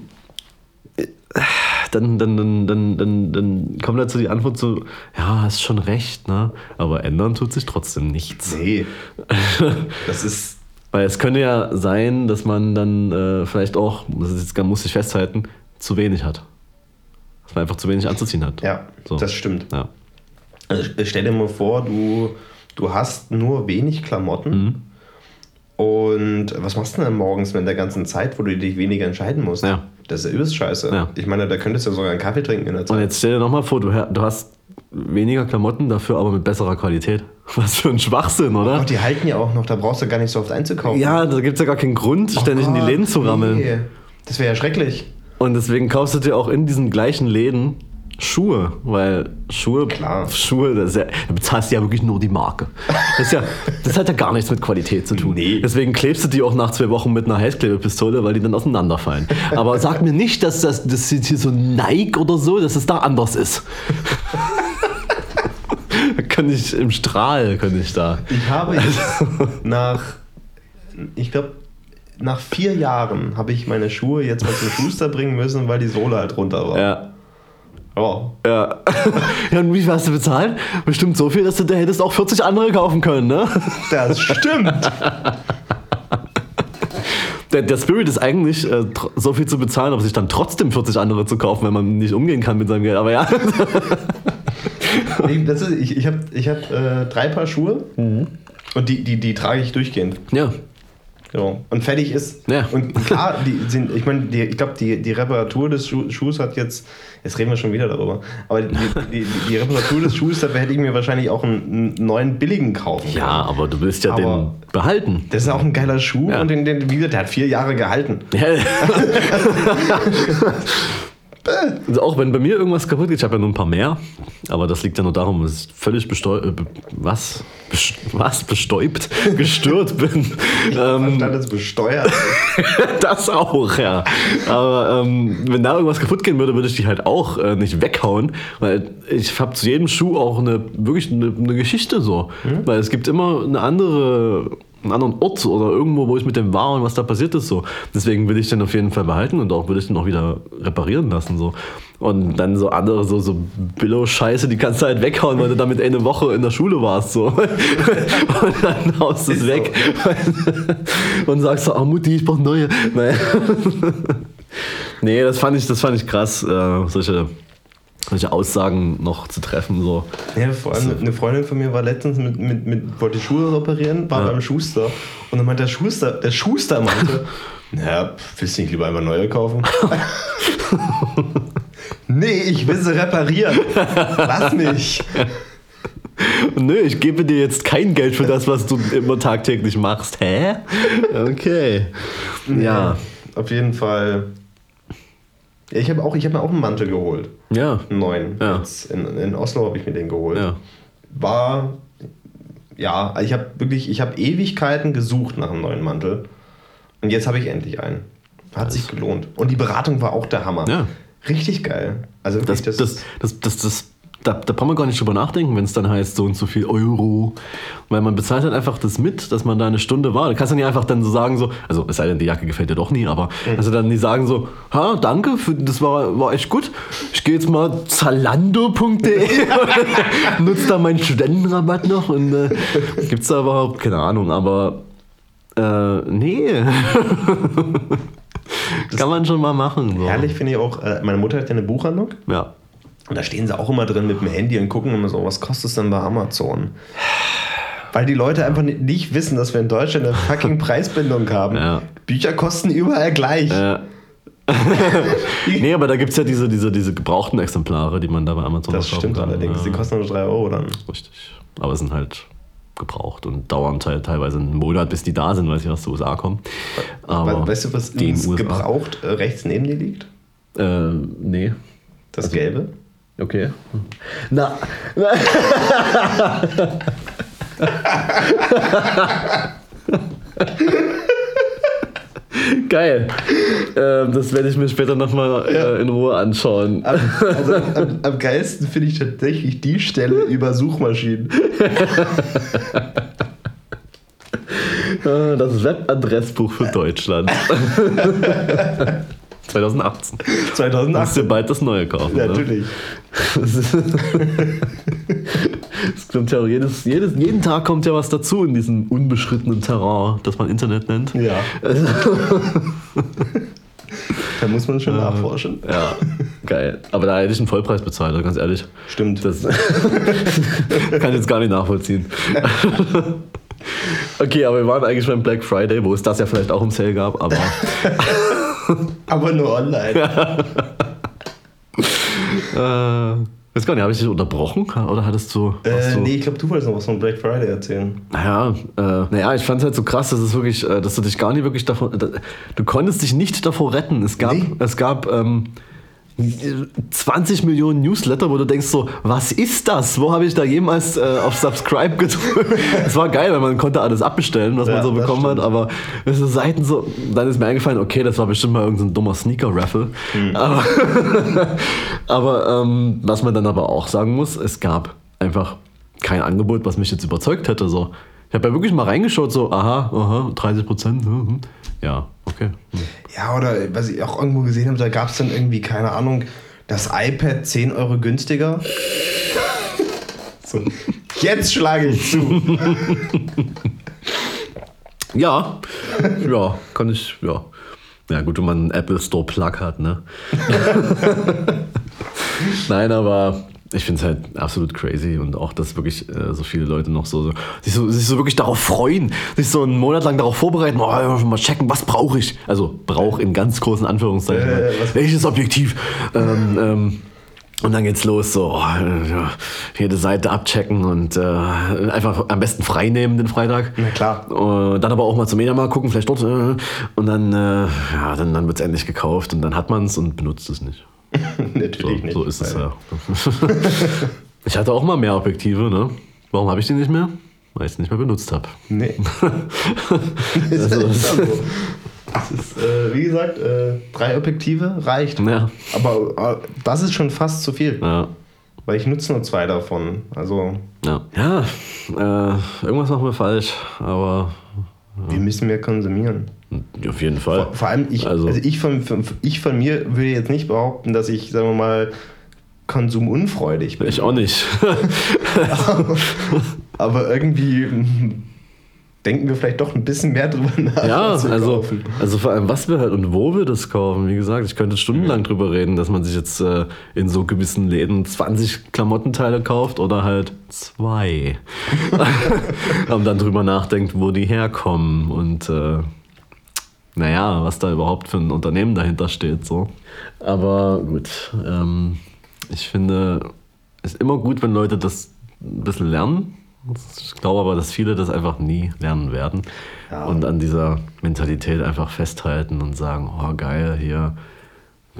dann, dann, dann, dann, dann, dann kommt dazu die Antwort so, ja, hast schon recht, ne? Aber ändern tut sich trotzdem nichts. Nee. Das ist. Weil es könnte ja sein, dass man dann äh, vielleicht auch, das ist jetzt, muss ich festhalten, zu wenig hat. Dass man einfach zu wenig anzuziehen hat. Ja, So. das stimmt. Ja. Also stell dir mal vor, du, du hast nur wenig Klamotten. Und was machst du denn morgens mit der ganzen Zeit, wo du dich weniger entscheiden musst? Ja. Das ist ja übelst scheiße. Ja. Ich meine, da könntest du ja sogar einen Kaffee trinken in der Und Zeit. jetzt stell dir nochmal vor, du, du hast weniger Klamotten, dafür aber mit besserer Qualität. Was für ein Schwachsinn, oder? Ach, die halten ja auch noch, da brauchst du gar nicht so oft einzukaufen. Ja, da gibt es ja gar keinen Grund, ständig in die Gott, Läden zu rammeln. Nee. Das wäre ja schrecklich. Und deswegen kaufst du dir auch in diesen gleichen Läden Schuhe, weil Schuhe, Klar. Schuhe, das ist ja, da bezahlst du ja wirklich nur die Marke. Das, ja, das hat ja gar nichts mit Qualität zu tun. Nee. Deswegen klebst du die auch nach zwei Wochen mit einer Heißklebepistole, weil die dann auseinanderfallen. Aber sag mir nicht, dass das, das hier so Nike oder so, dass es da anders ist. Kann ich im Strahl, kann ich da. Ich habe jetzt nach, ich glaube, nach vier Jahren habe ich meine Schuhe jetzt mal zum Schuster bringen müssen, weil die Sohle halt runter war. Ja. Oh. Ja. ja, und wie viel hast du bezahlt? Bestimmt so viel, dass du da hättest auch 40 andere kaufen können, ne? Das stimmt. Der, der Spirit ist eigentlich, äh, so viel zu bezahlen, aber sich dann trotzdem 40 andere zu kaufen, wenn man nicht umgehen kann mit seinem Geld. Aber ja. Nee, ist, ich ich habe ich hab, äh, drei Paar Schuhe Mhm. und die, die, die trage ich durchgehend. ja. Genau. Und fertig ist. Ja. Und klar, die sind, ich meine, ich glaube, die, die Reparatur des Schu Schuhs hat jetzt, jetzt reden wir schon wieder darüber, aber die, die, die, Reparatur des Schuhs, dafür hätte ich mir wahrscheinlich auch einen, einen neuen billigen kaufen können. Ja, aber du willst ja Aber- den behalten. Das ist auch ein geiler Schuh Ja. und den, den, wie gesagt, der hat vier Jahre gehalten. Ja. Also auch wenn bei mir irgendwas kaputt geht, ich habe ja nur ein paar mehr, aber das liegt ja nur darum, dass ich völlig bestäubt, was, Bes- was bestäubt, gestört bin. ähm, Anstatt es besteuert. das auch, ja. Aber ähm, wenn da irgendwas kaputt gehen würde, würde ich die halt auch äh, nicht weghauen, weil ich habe zu jedem Schuh auch eine wirklich eine, eine Geschichte so, weil es gibt immer eine andere einen anderen Ort oder irgendwo, wo ich mit dem war und was da passiert ist so. Deswegen will ich den auf jeden Fall behalten und auch will ich den auch wieder reparieren lassen so. Und dann so andere so so Billo-Scheiße, die kannst du halt weghauen, weil du damit eine Woche in der Schule warst so. und dann haust du es Ist so. weg und sagst so, ah Mutti, ich brauch neue. Naja. nee, das fand ich, das fand ich krass, äh, solche, solche Aussagen noch zu treffen. So. Ja, vor allem eine Freundin von mir war letztens mit, mit, mit wollte Schuhe reparieren, war Ja. beim Schuster und dann meinte der Schuster, der Schuster meinte, naja, willst du nicht lieber einmal neue kaufen? nee, ich will sie reparieren. Lass mich. Nö, ich gebe dir jetzt kein Geld für das, was du immer tagtäglich machst. Hä? Okay. Ja. Auf jeden Fall. Ja, ich habe auch, ich hab mir auch einen Mantel geholt. Ja. Einen neuen. Ja. In, in Oslo habe ich mir den geholt. Ja. War. Ja, ich habe wirklich, ich habe Ewigkeiten gesucht nach einem neuen Mantel. Und jetzt habe ich endlich einen. Hat sich gelohnt. Und die Beratung war auch der Hammer. Ja. Richtig geil. Also Das, wirklich, das, das, das, das, da, da braucht man gar nicht drüber nachdenken, wenn es dann heißt, so und so viel Euro. Weil man bezahlt halt einfach das mit, dass man da eine Stunde war. Du kannst dann nicht einfach dann so sagen, so, also es sei denn, die Jacke gefällt dir doch nie, aber also dann die sagen so, ha, danke, für, das war, war echt gut. Ich gehe jetzt mal zalando.de, nutze da meinen Studentenrabatt noch und äh, gibt's da überhaupt, keine Ahnung, aber äh, nee. Kann man schon mal machen. So. herrlich finde ich auch, äh, meine Mutter hat ja eine Buchhandlung. Ja. Und da stehen sie auch immer drin mit dem Handy und gucken immer so, was kostet es denn bei Amazon? Weil die Leute einfach ni- nicht wissen, dass wir in Deutschland eine fucking Preisbindung haben. Ja. Bücher kosten überall gleich. Ja. nee, aber da gibt es ja diese, diese, diese gebrauchten Exemplare, die man da bei Amazon das kaufen stimmt kann. allerdings. Die Ja, kosten nur 3 Euro dann. richtig. Aber sind halt gebraucht und dauern te teilweise einen Monat, bis die da sind, weil sie aus den USA kommen. Aber weißt du, was die gebraucht äh, rechts neben dir liegt? Äh, nee. Das Gelbe? Okay. Na. Geil. Ähm, das werde ich mir später nochmal äh, in Ruhe anschauen. Also am, am geilsten finde ich tatsächlich die Stelle über Suchmaschinen. Äh, Das Webadressbuch für Deutschland. 2018. Musst 2008. dir bald das neue kaufen. Ja, ne? natürlich. Es kommt ja auch jedes, jedes, jeden Tag kommt ja was dazu in diesem unbeschrittenen Terrain, das man Internet nennt. Ja. Da muss man schon nachforschen. Ja, geil. Aber da hätte ich einen Vollpreis bezahlt, also ganz ehrlich. Stimmt. Das kann ich jetzt gar nicht nachvollziehen. Okay, aber wir waren eigentlich beim Black Friday, wo es das ja vielleicht auch im Sale gab, aber Aber nur online. äh, weiß gar nicht, habe ich dich unterbrochen oder hattest du. Äh, du nee, ich glaube, du wolltest noch was von Black Friday erzählen. Naja, äh, naja, ich fand es halt so krass, dass es wirklich, äh, dass du dich gar nicht wirklich davor, da, du konntest dich nicht davor retten. Es gab, Nee. es gab ähm, 20 Millionen Newsletter, wo du denkst so, was ist das? Wo habe ich da jemals äh, auf Subscribe gedrückt? Es war geil, weil man konnte alles abbestellen, was Ja, man so bekommen hat, aber es ist Seiten so, dann ist mir eingefallen, okay, das war bestimmt mal irgendein dummer Sneaker-Raffle. Hm. Aber, aber ähm, was man dann aber auch sagen muss, es gab einfach kein Angebot, was mich jetzt überzeugt hätte. So. Ich habe ja wirklich mal reingeschaut, so, aha, aha, 30 Prozent. hm, hm. Ja, okay. hm. Ja, oder was ich auch irgendwo gesehen habe, da gab es dann irgendwie, keine Ahnung, das iPad 10 Euro günstiger. So. Jetzt schlage ich zu. Ja, ja, kann ich, ja. Ja, gut, wenn man einen Apple Store Plug hat, ne? Nein, aber ich finde es halt absolut crazy und auch, dass wirklich äh, so viele Leute noch so, so, sich so sich so wirklich darauf freuen, sich so einen Monat lang darauf vorbereiten, oh, mal checken, was brauche ich? Also brauch in ganz großen Anführungszeichen. Äh, Welches Objektiv? Ähm, ähm, und dann geht's los, so oh, äh, jede Seite abchecken und äh, einfach am besten frei nehmen den Freitag. Na klar. Und dann aber auch mal zum Mediamarkt gucken, vielleicht dort. Äh, und dann, äh, ja, dann, dann wird es endlich gekauft und dann hat man es und benutzt es nicht. So, Natürlich nicht. so ist es ja. ich hatte auch mal mehr Objektive, ne? Warum habe ich die nicht mehr? Weil ich sie nicht mehr benutzt habe. Nee. Also- so. Das ist, äh, wie gesagt, äh, drei Objektive reicht. Ja. Aber äh, das ist schon fast zu viel, Ja. weil ich nutze nur zwei davon. Also Ja, ja äh, irgendwas machen wir falsch, aber wir müssen mehr konsumieren. auf jeden Fall. Vor, vor allem ich, Also- also, ich, von, von, ich von mir würde jetzt nicht behaupten, dass ich, sagen wir mal, konsumunfreudig bin. Ich auch nicht. Aber irgendwie denken wir vielleicht doch ein bisschen mehr drüber nach. Ja, also, kaufen. also vor allem, was wir halt und wo wir das kaufen. Wie gesagt, ich könnte stundenlang drüber reden, dass man sich jetzt äh, in so gewissen Läden 20 Klamottenteile kauft oder halt zwei. und dann drüber nachdenkt, wo die herkommen und äh, naja, was da überhaupt für ein Unternehmen dahinter steht. So. Aber gut, ähm, ich finde, es ist immer gut, wenn Leute das ein bisschen lernen. Ich glaube aber, dass viele das einfach nie lernen werden Ja. und an dieser Mentalität einfach festhalten und sagen, oh geil, hier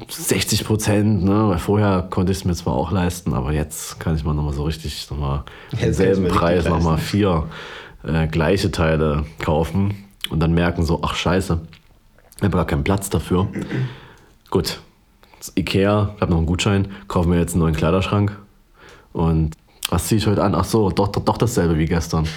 60 Prozent, ne? weil vorher konnte ich es mir zwar auch leisten, aber jetzt kann ich mal nochmal so richtig nochmal selben Preis nochmal vier äh, gleiche Teile kaufen und dann merken so, ach scheiße, ich habe gar keinen Platz dafür. Gut, Ikea, ich habe noch einen Gutschein, kaufen wir jetzt einen neuen Kleiderschrank und was ziehe ich heute an? Ach so, doch, doch, doch dasselbe wie gestern.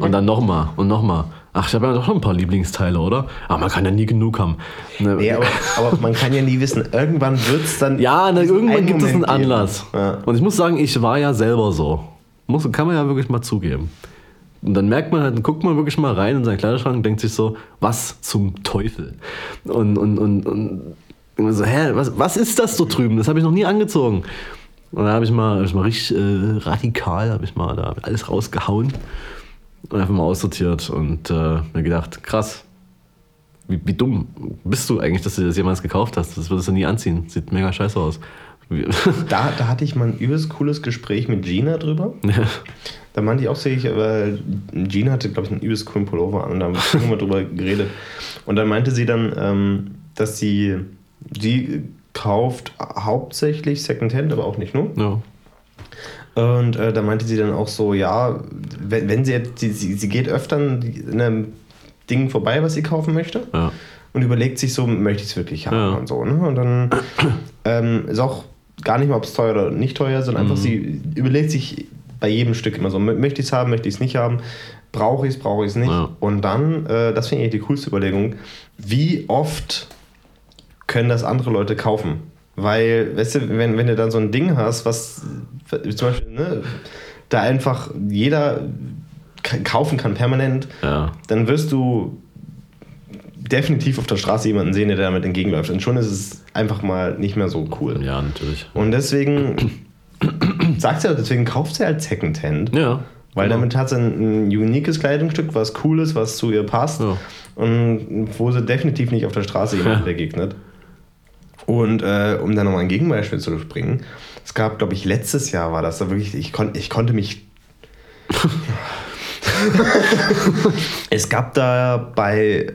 Und dann nochmal und nochmal. Ach, ich habe ja doch schon ein paar Lieblingsteile, oder? Aber man kann ja nie genug haben. Ne? Nee, aber, aber man kann ja nie wissen, irgendwann wird es dann. Ja, diesen irgendwann gibt es einen. Anlass. Ja. Und ich muss sagen, ich war ja selber so. Muss, kann man ja wirklich mal zugeben. Und dann merkt man halt, dann guckt man wirklich mal rein in seinen Kleiderschrank und denkt sich so, was zum Teufel? Und, und, und, und immer so, hä, was, was ist das so drüben? Das habe ich noch nie angezogen. Und da habe ich mal, hab ich mal richtig äh, radikal, habe ich mal da alles rausgehauen und einfach mal aussortiert und äh, mir gedacht, krass, wie, wie dumm bist du eigentlich, dass du das jemals gekauft hast? Das würdest du nie anziehen. Sieht mega scheiße aus. Da, da hatte ich mal ein übelst cooles Gespräch mit Gina drüber. Da meinte ich auch, sehe ich, aber Gina hatte, glaube ich, einen übelst coolen Pullover an und da haben wir drüber geredet. Und dann meinte sie dann, ähm, dass sie, sie kauft hauptsächlich Secondhand, aber auch nicht nur. Ja. Und äh, da meinte sie dann auch so, ja, wenn, wenn sie jetzt, sie, sie, sie geht öfter an einem Ding vorbei, was sie kaufen möchte. Ja. Und überlegt sich so, möchte ich es wirklich haben Ja. und so. Ne? Und dann ähm, ist auch gar nicht mal, ob es teuer oder nicht teuer ist, sondern Mhm. einfach, sie überlegt sich bei jedem Stück immer so, mö- möchte ich es haben, möchte ich es nicht haben, brauche ich es, brauche ich es nicht. Ja. Und dann, äh, das finde ich die coolste Überlegung, wie oft können das andere Leute kaufen? Weil, weißt du, wenn, wenn du dann so ein Ding hast, was zum Beispiel, ne, da einfach jeder kaufen kann permanent, Ja. dann wirst du definitiv auf der Straße jemanden sehen, der damit entgegenläuft. Und schon ist es einfach mal nicht mehr so cool. Ja, natürlich. Und deswegen sagt sie, deswegen kauft sie halt Secondhand. Ja. Weil genau. damit hat sie ein, ein uniques Kleidungsstück, was cool ist, was zu ihr passt. Ja. Und wo sie definitiv nicht auf der Straße jemanden begegnet. Und äh, um dann nochmal ein Gegenbeispiel zu springen, es gab, glaube ich, letztes Jahr war das da wirklich, ich, kon, ich konnte mich. es gab da bei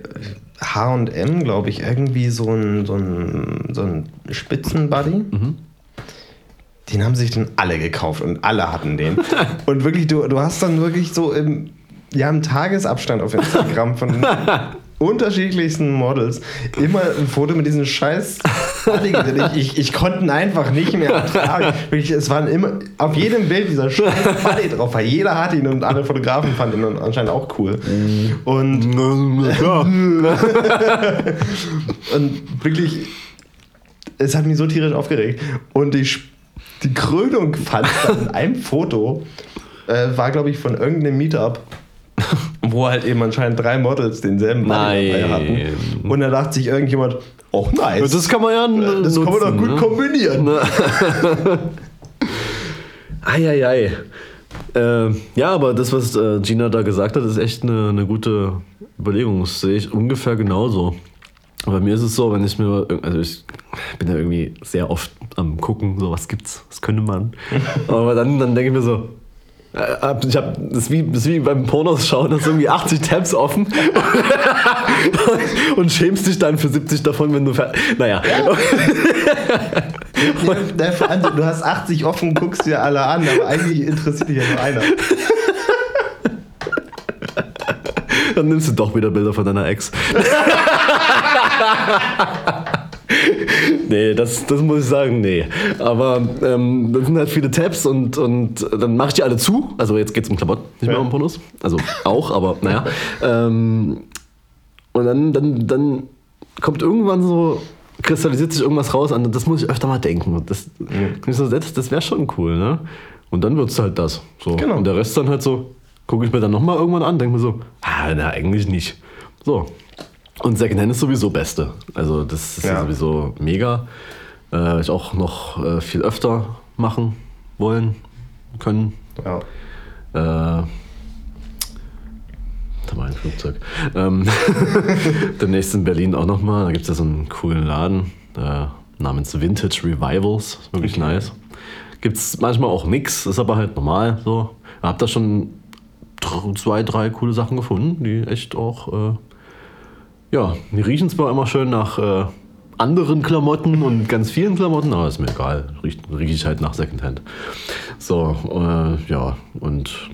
HM, glaube ich, irgendwie so ein, so ein, so ein Spitzenbuddy. Den haben sich dann alle gekauft und alle hatten den. und wirklich, du, du hast dann wirklich so im, ja, im Tagesabstand auf Instagram von unterschiedlichsten Models immer ein Foto mit diesen scheiß ich, ich, ich konnte einfach nicht mehr ertragen. Wirklich, es waren immer auf jedem Bild dieser scheiß Buddy drauf, weil jeder hat ihn und alle Fotografen fanden ihn anscheinend auch cool. Und und wirklich, es hat mich so tierisch aufgeregt. Und die, die Krönung fand in einem Foto, äh, war glaube ich von irgendeinem Meetup, wo halt eben anscheinend drei Models denselben Nein. hatten. Und da dachte sich irgendjemand, oh nice. Das kann man ja das kann man doch gut ne? kombinieren. Eieiei. Äh, ja, aber das, was äh, Gina da gesagt hat, ist echt eine, eine gute Überlegung. Das sehe ich ungefähr genauso. Bei mir ist es so, wenn ich mir, also ich bin ja irgendwie sehr oft am gucken, so was gibt's, was könnte man. Aber dann, dann denke ich mir so, äh, hab- ich habe das, ist wie- das ist wie beim Pornos schauen, hast irgendwie 80 Tabs offen und schämst dich dann für 70 davon, wenn du fer- Naja, Ja, vor allem, du hast 80 offen, guckst dir alle an, aber eigentlich interessiert dich ja nur einer. dann nimmst du doch wieder Bilder von deiner Ex. nee, das, das muss ich sagen, nee. Aber ähm, das sind halt viele Tabs und, und dann mache ich die alle zu. Also jetzt geht es um Klamotten, nicht mehr Ja. um Pornos. Also auch, aber naja. Ähm, und dann, dann, dann kommt irgendwann so, kristallisiert sich irgendwas raus an. Das muss ich öfter mal denken. Und Das, so, das, das wäre schon cool, ne? Und dann wird es halt das. So. Genau. Und der Rest dann halt so, gucke ich mir dann nochmal irgendwann an, denke mir so, ah, na, eigentlich nicht. So. Und Secondhand ist sowieso Beste. Also das ist ja. Sowieso mega. Äh, ich auch noch äh, viel öfter machen wollen, können. Ja. Äh, da war ein Flugzeug. Ähm, demnächst in Berlin auch nochmal. Da gibt es ja so einen coolen Laden äh, namens Vintage Revivals. Ist wirklich nice. Gibt es manchmal auch nix, ist aber halt normal so. Hab da schon zwei, drei coole Sachen gefunden, die echt auch. Äh, ja, die riechen zwar immer schön nach äh, anderen Klamotten und ganz vielen Klamotten, aber ist mir egal. Riecht, rieche ich halt nach Secondhand. So, äh, ja, und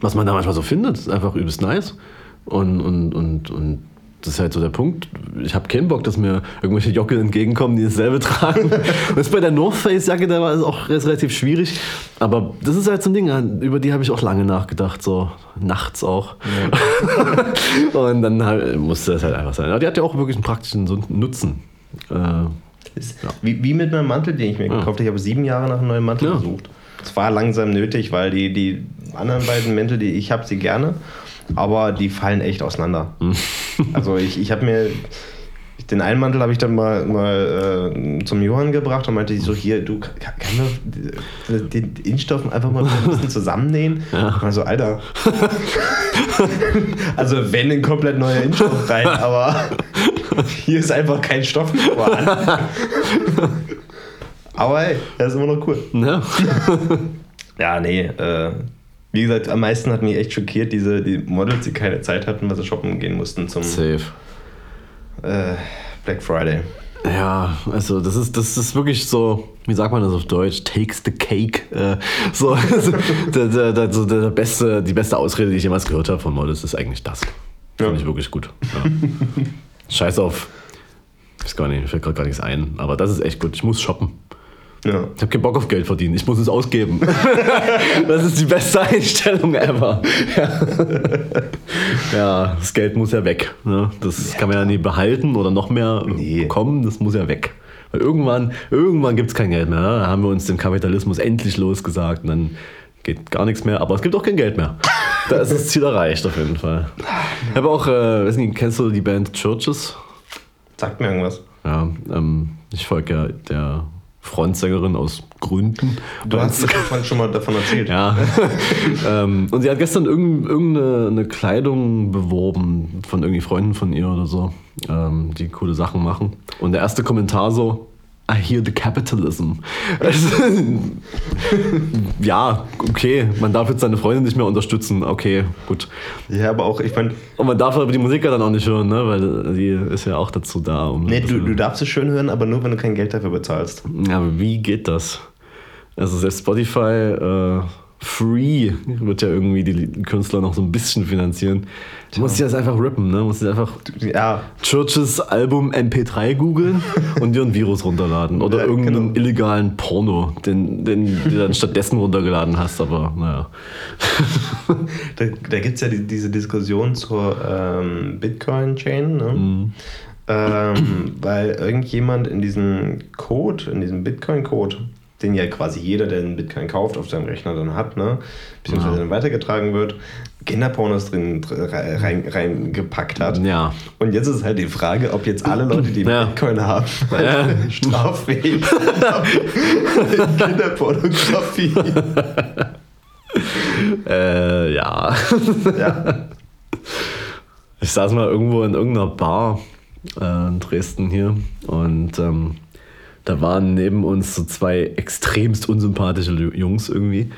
was man da manchmal so findet, ist einfach übelst nice. Und, und, und, und das ist halt so der Punkt. Ich habe keinen Bock, dass mir irgendwelche Jockel entgegenkommen, die dasselbe tragen. Das ist bei der North Face Jacke, da war es auch relativ schwierig. Aber das ist halt so ein Ding, über die habe ich auch lange nachgedacht, so nachts auch. und dann halt, musste das halt einfach sein. Aber die hat ja auch wirklich einen praktischen Nutzen. Äh, Ist wie, wie mit meinem Mantel, den ich mir gekauft habe. Ich habe sieben Jahre nach einem neuen Mantel Ja. gesucht. Es war langsam nötig, weil die, die anderen beiden Mäntel, die ich habe, sie gerne, aber die fallen echt auseinander. also ich, ich habe mir den einen Mantel habe ich dann mal, mal äh, zum Johann gebracht und meinte so hier, du kann, kann man den Innenstoff einfach mal ein bisschen zusammennähen? Ja. Und so, Alter. also wenn ein komplett neuer Innenstoff rein, aber hier ist einfach kein Stoff mehr vorhanden. Aber hey, er ist immer noch cool. ja. Ja, nee, äh, wie gesagt, am meisten hat mich echt schockiert, diese die Models, die keine Zeit hatten, weil sie shoppen gehen mussten zum Safe. äh, Black Friday. Ja, also das ist, das ist wirklich so, wie sagt man das auf Deutsch? Takes the cake. Äh, so, also, der, der, der, so der beste, die beste Ausrede, die ich jemals gehört habe von Modest, ist eigentlich das. Ja. Finde ich wirklich gut. Ja. Scheiß auf. Ich weiß gar nicht, mir fällt gerade gar nichts ein. Aber das ist echt gut. Ich muss shoppen. Ja. Ich habe keinen Bock auf Geld verdienen. Ich muss es ausgeben. das ist die beste Einstellung ever. Ja, ja das Geld muss ja weg. Ne? Das kann man ja nie behalten oder noch mehr Nee. bekommen. Das muss ja weg. Weil irgendwann, irgendwann gibt es kein Geld mehr. Ne? Da haben wir uns den Kapitalismus endlich losgesagt und dann geht gar nichts mehr. Aber es gibt auch kein Geld mehr. Da ist das Ziel erreicht auf jeden Fall. Ich habe auch, äh, weiß nicht, kennst du die Band Churches? Sagt mir irgendwas. Ja, ähm, ich folge ja der Frontsängerin aus Gründen. Du hast mir schon mal davon erzählt. Ja. ähm, und sie hat gestern irgend- irgendeine eine Kleidung beworben von irgendwie Freunden von ihr oder so, ähm, die coole Sachen machen. Und der erste Kommentar so, I hear the capitalism. Also, ja, okay, man darf jetzt seine Freundin nicht mehr unterstützen. Okay, gut. Ja, aber auch, ich meine, Und man darf aber die Musik ja dann auch nicht hören, ne? weil die ist ja auch dazu da. Um nee, du, du darfst es schön hören, aber nur, wenn du kein Geld dafür bezahlst. Ja, aber wie geht das? Also selbst Spotify äh, Free wird ja irgendwie die Künstler noch so ein bisschen finanzieren. Du musst dir das einfach rippen, ne? Du musst einfach Ja, Churches Album MP3 googeln und dir ein Virus runterladen. Oder Ja, irgendeinen genau. illegalen Porno, den, den du dann stattdessen runtergeladen hast, aber naja. da, da gibt es ja die, diese Diskussion zur ähm, Bitcoin-Chain, ne? ähm, weil irgendjemand in diesem Code, in diesem Bitcoin-Code, den ja quasi jeder, der einen Bitcoin kauft, auf seinem Rechner dann hat, ne? beziehungsweise Ja. dann weitergetragen wird, Kinderpornos drin dr- rein- rein- reingepackt hat. Ja. Und jetzt ist halt die Frage, ob jetzt alle Leute, die Ja. Bitcoin haben, Ja. straffähig sind. Kinderpornografie. Äh, ja. Ja. Ich saß mal irgendwo in irgendeiner Bar äh, in Dresden hier und ähm, da waren neben uns so zwei extremst unsympathische Jungs irgendwie.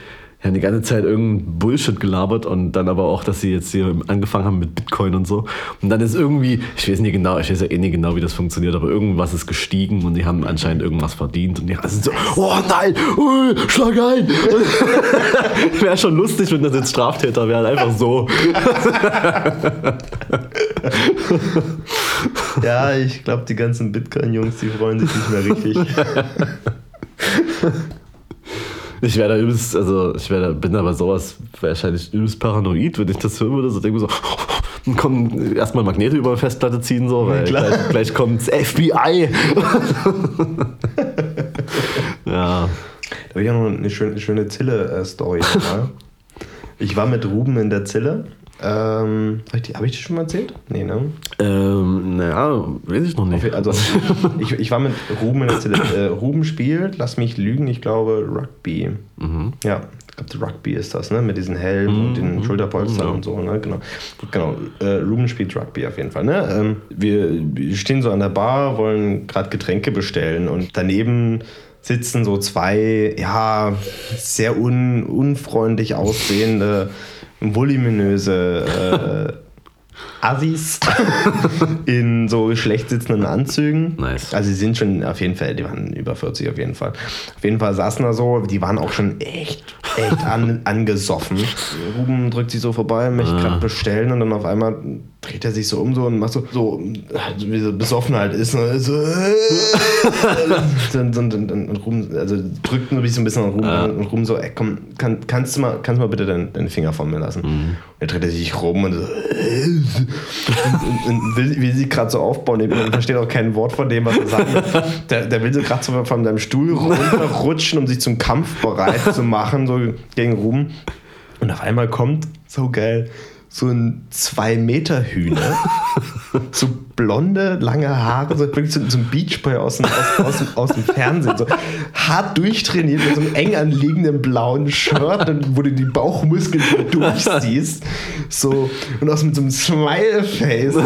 Die haben die ganze Zeit irgendeinen Bullshit gelabert und dann aber auch, dass sie jetzt hier angefangen haben mit Bitcoin und so. Und dann ist irgendwie, ich weiß nicht genau, ich weiß ja eh nicht genau, wie das funktioniert, aber irgendwas ist gestiegen und die haben anscheinend irgendwas verdient und die sind so, oh nein, oh, schlag ein. Wäre schon lustig, wenn das jetzt Straftäter wären, einfach so. Ja, ich glaube, die ganzen Bitcoin-Jungs, die freuen sich nicht mehr richtig. Ich wäre da übelst, also ich wär da, bin da bei sowas wahrscheinlich übelst paranoid, wenn ich das hören würde. So denke ich so, dann kommen erstmal Magnete über eine Festplatte ziehen, so, weil klar. gleich, gleich kommt's FBI. ja. Da habe ich auch noch eine schöne, schöne Zille-Story. mal. ich war mit Ruben in der Zille. Ähm, habe ich, die- hab ich die schon mal erzählt? Nee, ne? Ähm, naja, weiß ich noch nicht. Also, ich, ich war mit Ruben in der Zille. Äh, Ruben spielt, lass mich lügen, ich glaube Rugby. Ja, ich glaube Rugby ist das, ne? Mit diesen Helmen und den Schulterpolstern Ja. und so, ne? Genau. genau. Äh, Ruben spielt Rugby auf jeden Fall, ne? Ähm, wir, wir stehen so an der Bar, wollen gerade Getränke bestellen und daneben sitzen so zwei, ja, sehr un, unfreundlich aussehende, voluminöse äh, Assis in so schlecht sitzenden Anzügen. Nice. Also sie sind schon auf jeden Fall, die waren über 40 auf jeden Fall. Auf jeden Fall saßen da so, die waren auch schon echt, echt an, angesoffen. Ruben drückt sich so vorbei, möchte gerade bestellen und dann auf einmal dreht er sich so um so und macht so, so wie so besoffen halt ist. Ne? So, dann, dann, dann, dann Ruben, also drückt nur so ein bisschen an Ruben an und Ruben so, ey, komm, kann, kannst, du mal, kannst du mal bitte deinen, deinen Finger von mir lassen? Und er dreht er sich rum und so, und, und will, will sie gerade so aufbauen. Ich verstehe auch kein Wort von dem, was er sagt. Der, der will so gerade so von seinem Stuhl runterrutschen, um sich zum Kampf bereit zu machen, so gegen Ruben. Und auf einmal kommt, so geil, so ein 2-Meter-Hühner. so blonde, lange Haare, so wirklich so, so ein Beachboy aus dem, aus, aus, aus dem Fernsehen. So hart durchtrainiert mit so einem eng anliegenden blauen Shirt, wo du die Bauchmuskeln so durchsiehst. So, und auch so mit so einem Smile-Face.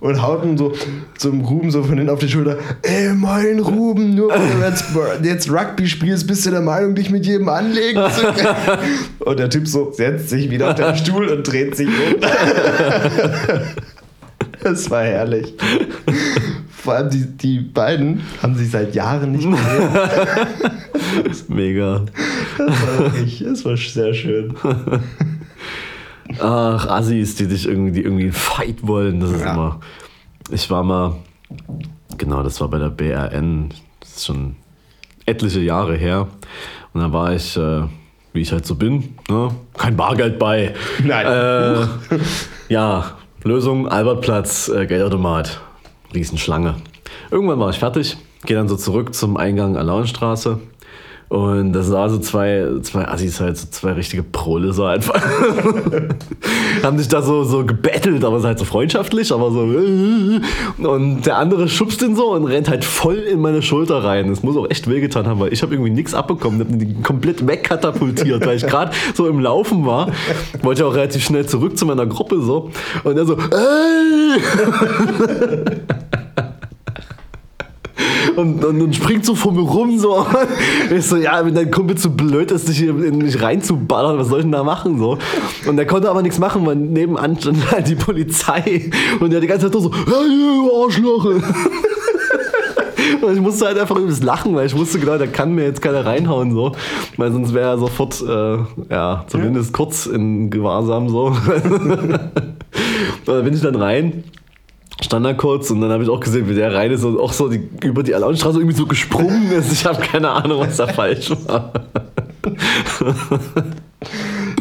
Und haut ihm so zum Ruben so von hinten auf die Schulter. Ey, mein Ruben, nur weil du jetzt Rugby spielst, bist du der Meinung, dich mit jedem anlegen zu können? Und der Typ so setzt sich wieder auf den Stuhl und dreht sich um. Das war herrlich. Vor allem die, die beiden haben sich seit Jahren nicht gesehen. Mega. Das war, wirklich, das war sehr schön. Ach, Assis, die dich irgendwie, die irgendwie einen Fight wollen. Das ist Ja. immer. Ich war mal, genau, das war bei der BRN. Das ist schon etliche Jahre her. Und da war ich, äh, wie ich halt so bin, ne? kein Bargeld bei. Nein. Äh, ja, Lösung, Albertplatz, äh, Geldautomat. Riesenschlange. Irgendwann war ich fertig, gehe dann so zurück zum Eingang Alaunstraße. Und das waren so zwei, zwei Assis halt, so zwei richtige Prole so einfach. Haben sich da so, so gebettelt, aber es ist halt so freundschaftlich, aber so. Und der andere schubst ihn so und rennt halt voll in meine Schulter rein. Das muss auch echt wehgetan haben, weil ich habe irgendwie nichts abbekommen. Hab ihn komplett wegkatapultiert, weil ich gerade so im Laufen war. Wollte auch relativ schnell zurück zu meiner Gruppe so. Und er so, ey! Und, und, und springt so vor mir rum, so. Ich so, ja, wenn dein Kumpel zu blöd ist, dich hier in mich reinzuballern, was soll ich denn da machen, so. Und der konnte aber nichts machen, weil nebenan stand halt die Polizei und der die ganze Zeit so, hey, Arschloch. Und ich musste halt einfach übelst lachen, weil ich wusste genau, da kann mir jetzt keiner reinhauen, so. Weil sonst wäre er sofort, äh, ja, zumindest kurz in Gewahrsam, so. Und da bin ich dann rein stand da kurz und dann habe ich auch gesehen, wie der rein ist und auch so die, über die Alaunstraße irgendwie so gesprungen ist. Ich habe keine Ahnung, was da falsch war.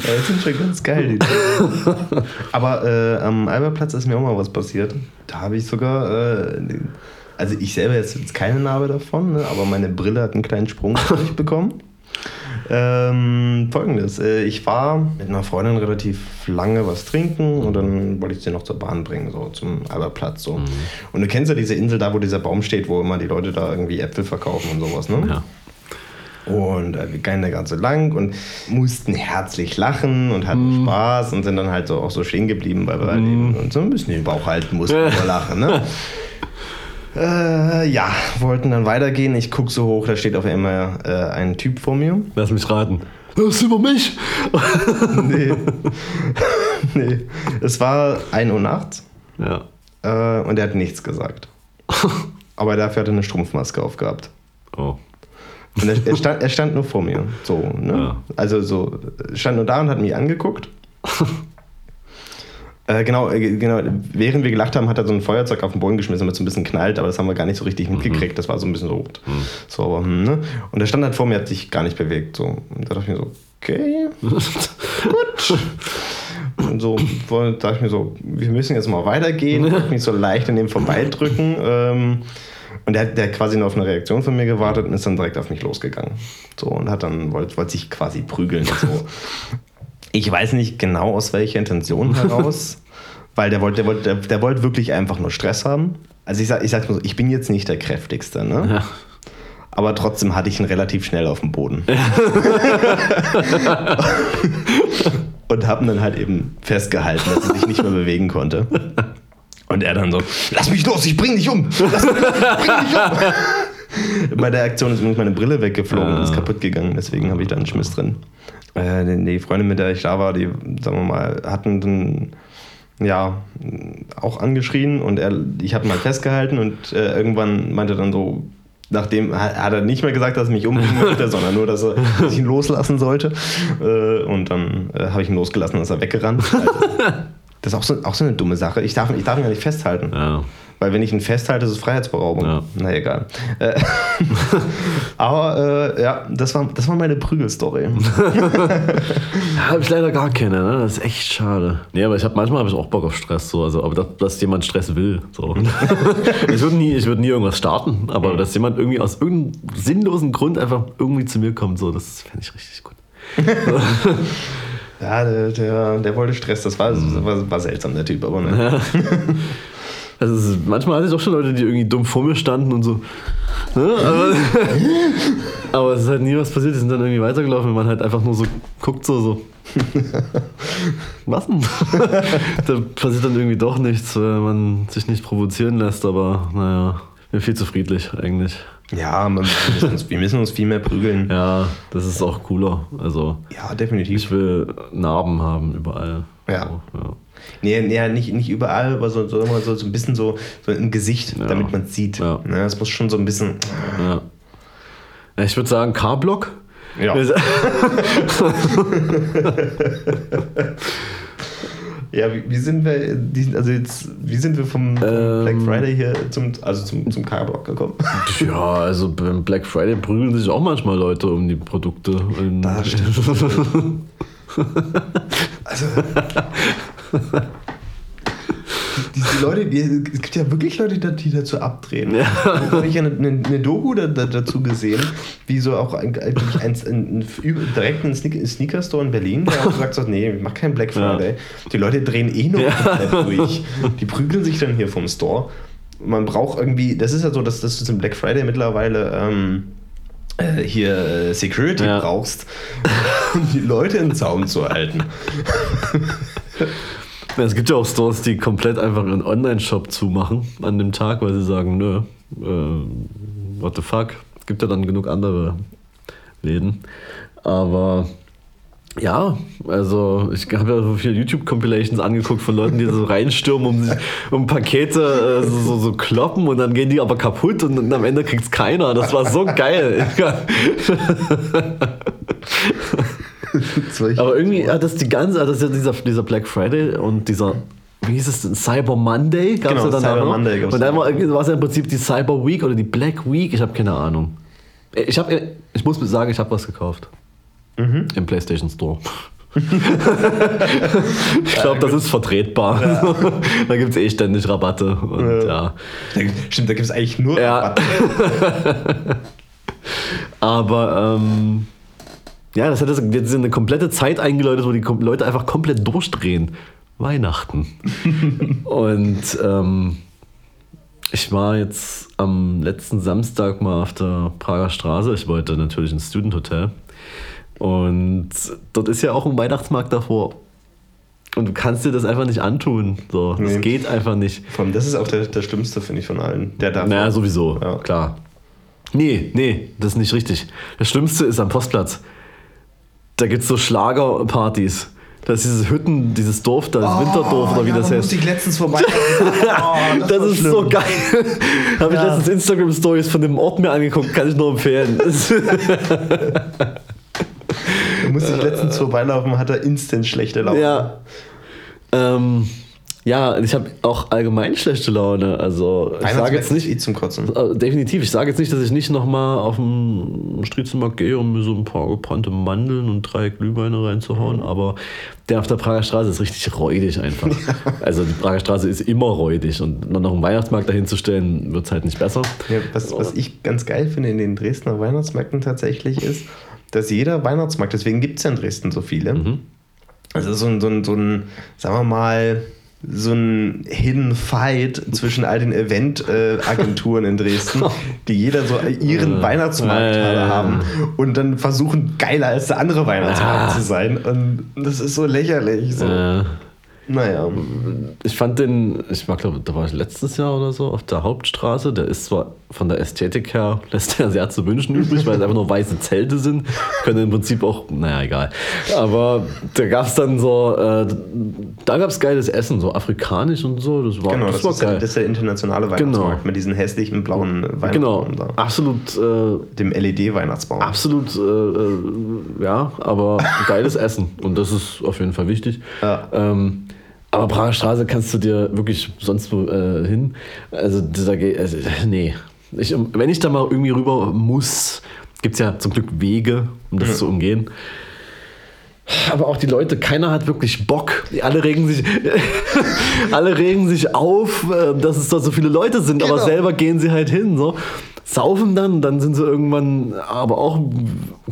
Ja, das sind schon ganz geil, die. Aber äh, am Albertplatz ist mir auch mal was passiert. Da habe ich sogar, äh, also ich selber jetzt, jetzt keine Narbe davon, ne, aber meine Brille hat einen kleinen Sprung bekommen. Ähm, Folgendes, äh, ich war mit einer Freundin relativ lange was trinken und dann wollte ich sie noch zur Bahn bringen, so zum Albertplatz. So. Und du kennst ja diese Insel da, wo dieser Baum steht, wo immer die Leute da irgendwie Äpfel verkaufen und sowas, ne? Ja. Und äh, wir gingen da ganz so lang und mussten herzlich lachen und hatten Spaß und sind dann halt so auch so stehen geblieben, weil wir halt eben uns so ein bisschen den Bauch halten mussten vor Lachen. Ne? Äh, ja, wollten dann weitergehen. Ich gucke so hoch, da steht auf einmal äh, ein Typ vor mir. Lass mich raten. Das ist über mich. Nee. nee. Es war 1 Uhr nachts Ja. äh, und er hat nichts gesagt. Aber dafür hat er eine Strumpfmaske aufgehabt. Oh. Und er, er, stand, er stand nur vor mir. So, ne? Ja. Also so, stand nur da und hat mich angeguckt. Äh, genau, äh, genau, während wir gelacht haben, hat er so ein Feuerzeug auf den Boden geschmissen, damit es ein bisschen knallt, aber das haben wir gar nicht so richtig mitgekriegt. Das war so ein bisschen so. so aber, hm, ne? Und er stand halt vor mir, hat sich gar nicht bewegt. So. Und da dachte ich mir so, okay, gut. Und so dachte ich mir so, wir müssen jetzt mal weitergehen. Mich so leicht an dem vorbeidrücken. Ähm, und der, hat- der hat quasi nur auf eine Reaktion von mir gewartet und ist dann direkt auf mich losgegangen. So und hat dann, wollte wollte sich quasi prügeln. So. Ich weiß nicht genau aus welcher Intention heraus, weil der wollte, der wollte, der, der wollte wirklich einfach nur Stress haben. Also ich sag, ich sag's mal so, ich bin jetzt nicht der kräftigste, ne? Ja. Aber trotzdem hatte ich ihn relativ schnell auf dem Boden. und habe ihn dann halt eben festgehalten, dass er sich nicht mehr bewegen konnte. Und er dann so, lass mich los, ich bring dich um. Lass mich los, ich bring dich um. Bei der Aktion ist übrigens meine Brille weggeflogen und ist kaputt gegangen, deswegen habe ich da einen Schmiss drin. Äh, die- Freundin, mit der ich da war, die, sagen wir mal, hatten dann ja, auch angeschrien und er, ich habe mal festgehalten und äh, irgendwann meinte er dann so, nachdem hat er nicht mehr gesagt, dass er mich umbringen möchte, sondern nur, dass, er, dass ich ihn loslassen sollte. Äh, und dann äh, habe ich ihn losgelassen und ist er weggerannt. Also, das ist auch so, auch so eine dumme Sache. Ich darf, ich darf ihn gar nicht festhalten. Ja. Weil wenn ich ihn festhalte, ist es Freiheitsberaubung. Ja. Na egal. Äh, aber äh, ja, das war, das war meine Prügelstory. Habe ich leider gar keine, ne? Das ist echt schade. Nee, aber ich habe manchmal habe ich auch Bock auf Stress, so, also, aber dass, dass jemand Stress will. So. ich würde nie, ich würd nie irgendwas starten, aber dass jemand irgendwie aus irgendeinem sinnlosen Grund einfach irgendwie zu mir kommt, so, das fände ich richtig gut. Ja, der, der, der wollte Stress. Das war, das war, war seltsam, der Typ. Aber ne. Also ist, manchmal hatte ich auch schon Leute, die irgendwie dumm vor mir standen und so. Ne? Aber, aber es ist halt nie was passiert, die sind dann irgendwie weitergelaufen, wenn man halt einfach nur so guckt, so, so. Was denn? da passiert dann irgendwie doch nichts, weil man sich nicht provozieren lässt, aber naja, mir viel zu friedlich eigentlich. Ja, man, wir, müssen uns, wir müssen uns viel mehr prügeln. Ja, das ist auch cooler. Also Ja, definitiv. ich will Narben haben überall. Ja. So, ja. Nee, nee nicht, nicht überall, aber so, so, immer so, so ein bisschen so, so im Gesicht, Ja. damit man es sieht. Ja. Ne, das muss schon so ein bisschen. Ja. Ja, Ich würde sagen K-Block. Ja. Ja, wie, wie sind wir, also jetzt, wie sind wir vom, vom Ähm. Black Friday hier zum, also zum, zum K-Block gekommen? Ja, also beim Black Friday prügeln sich auch manchmal Leute um die Produkte. Das stimmt. Also. Die, die Leute, die, es gibt ja wirklich Leute, die, dazu abdrehen. Ja. Da habe ich ja eine, eine, Doku da, da, dazu gesehen, wie so auch ein, ein, ein, direkt ein Sneaker, Sneaker-Store in Berlin, der auch gesagt hat, nee, ich mach keinen Black Friday. Die Leute drehen eh nur komplett durch. Die prügeln sich dann hier vom Store. Man braucht irgendwie, das ist ja so, dass, dass du zum Black Friday mittlerweile ähm, äh, hier äh, Security Ja. brauchst, um die Leute in den Zaum zu halten. Es gibt ja auch Stores, die komplett einfach ihren Online-Shop zumachen an dem Tag, weil sie sagen, nö, äh, what the fuck. Es gibt ja dann genug andere Läden. Aber ja, also ich habe ja so viele YouTube-Compilations angeguckt von Leuten, die so reinstürmen, um, sich, um Pakete äh, so, so, so kloppen und dann gehen die aber kaputt und, dann am Ende kriegt es keiner. Das war so geil. Aber irgendwie hat das die ganze, das ist ja dieser, dieser Black Friday und dieser, wie hieß es denn, Cyber Monday gab es Genau, ja dann Cyber noch. Monday gab's Und dann war es ja im Prinzip die Cyber Week oder die Black Week, ich habe keine Ahnung. Ich, hab, ich muss sagen, ich habe was gekauft. Mhm. Im PlayStation Store. ich glaube, das ist vertretbar. da gibt es eh ständig Rabatte. Und ja. Da, stimmt, da gibt es eigentlich nur Ja. Rabatte. Aber ähm, ja, das hat jetzt eine komplette Zeit eingeläutet, wo die Leute einfach komplett durchdrehen. Weihnachten. Und ähm, ich war jetzt am letzten Samstag mal auf der Prager Straße. Ich wollte natürlich ins Student Hotel. Und dort ist ja auch ein Weihnachtsmarkt davor. Und du kannst dir das einfach nicht antun. So, das Nee. geht einfach nicht. Vor allem, das ist auch der, der schlimmste, finde ich, von allen. Der darf. Naja, sowieso, Ja. klar. Nee, nee, das ist nicht richtig. Das Schlimmste ist am Postplatz. Da gibt es so Schlagerpartys. Das ist dieses Hütten, dieses Dorf da, das Winterdorf oder wie Oh, ja, das da heißt. musste ich letztens vorbei. Oh, Das, war ist schlimm. so geil. Habe ich Ja. letztens Instagram-Stories von dem Ort mir angeguckt, kann ich nur empfehlen. Da musste ich letztens vorbeilaufen, hat er instant schlechte Laune. ja. Ähm, ja, ich habe auch allgemein schlechte Laune. Also ich sage jetzt nicht, eh zum Kotzen. Äh, Definitiv. Ich sage jetzt nicht, dass ich nicht nochmal auf den Striezelmarkt gehe, um mir so ein paar gebrannte Mandeln und drei Glühweine reinzuhauen, aber der auf der Prager Straße ist richtig räudig einfach. Also die Prager Straße ist immer räudig und noch einen Weihnachtsmarkt dahin zu stellen, wird es halt nicht besser. Ja, was, was ich ganz geil finde in den Dresdner Weihnachtsmärkten tatsächlich ist, dass jeder Weihnachtsmarkt, deswegen gibt es ja in Dresden so viele, Mhm. also so ein, so ein, so ein, sagen wir mal, so ein Hidden Fight zwischen all den Event-Agenturen in Dresden, die jeder so ihren Weihnachtsmarkt äh. haben und dann versuchen, geiler als der andere Weihnachtsmarkt Ah. zu sein. Und das ist so lächerlich. So. Äh, Naja. ich fand den, ich war glaube, da war ich letztes Jahr oder so auf der Hauptstraße. Der ist zwar von der Ästhetik her, lässt er sehr zu wünschen übrig, weil es einfach nur weiße Zelte sind. Können im Prinzip auch, naja, egal. Aber da gab es dann so, äh, da gab es geiles Essen, so afrikanisch und so. Das war, Genau, das das, war ist, geil. das ist der internationale Weihnachtsmarkt mit diesen hässlichen blauen Weihnachtsbaum genau, da. absolut, äh, Dem LED-Weihnachtsbaum. absolut, äh, äh, ja, aber geiles Essen. Und das ist auf jeden Fall wichtig. Ja. Ähm, aber Prager Straße kannst du dir wirklich sonst wo äh, hin. Also, dieser, also nee. Ich, wenn ich da mal irgendwie rüber muss, gibt es ja zum Glück Wege, um das zu umgehen. Aber auch die Leute, keiner hat wirklich Bock. Alle regen sich, alle regen sich auf, äh, dass es da so viele Leute sind, aber Genau. selber gehen sie halt hin. So. Saufen dann, dann sind sie irgendwann aber auch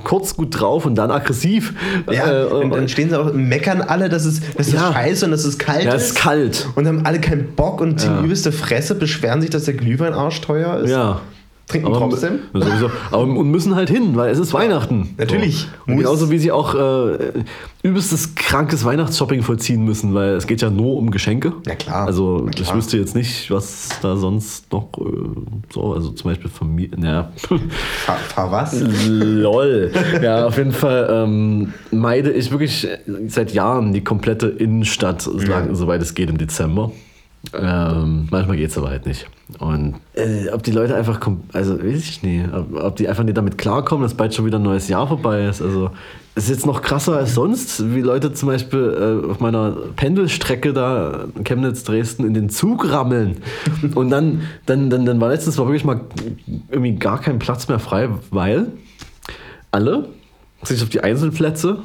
kurz gut drauf und dann aggressiv. Ja, Äh, und dann stehen sie auch und meckern alle, dass es, dass Ja. es scheiße und dass es kalt ja, ist. es ist kalt. Und haben alle keinen Bock und Ja. übelste Fresse, beschweren sich, dass der Glühwein arschteuer ist. Ja. Trinken aber, trotzdem. Sowieso, aber und müssen halt hin, weil es ist Weihnachten. natürlich. So. Genauso wie sie auch äh, übelstes krankes Weihnachtsshopping vollziehen müssen, weil es geht ja nur um Geschenke. Ja, klar. Also Na ich klar. wüsste jetzt nicht, was da sonst noch äh, so, also zum Beispiel Familie. Naja. Fahr, fahr was? Lol. Ja, auf jeden Fall ähm, meide ich wirklich seit Jahren die komplette Innenstadt, solange, soweit es geht im Dezember. Ähm, manchmal geht es aber halt nicht. Und äh, ob die Leute einfach, also weiß ich nicht, ob, ob die einfach nicht damit klarkommen, dass bald schon wieder ein neues Jahr vorbei ist. Also es ist jetzt noch krasser als sonst, wie Leute zum Beispiel äh, auf meiner Pendelstrecke da Chemnitz-Dresden in den Zug rammeln. Und dann, dann, dann, dann war letztens wirklich mal irgendwie gar kein Platz mehr frei, weil alle sich auf die Einzelplätze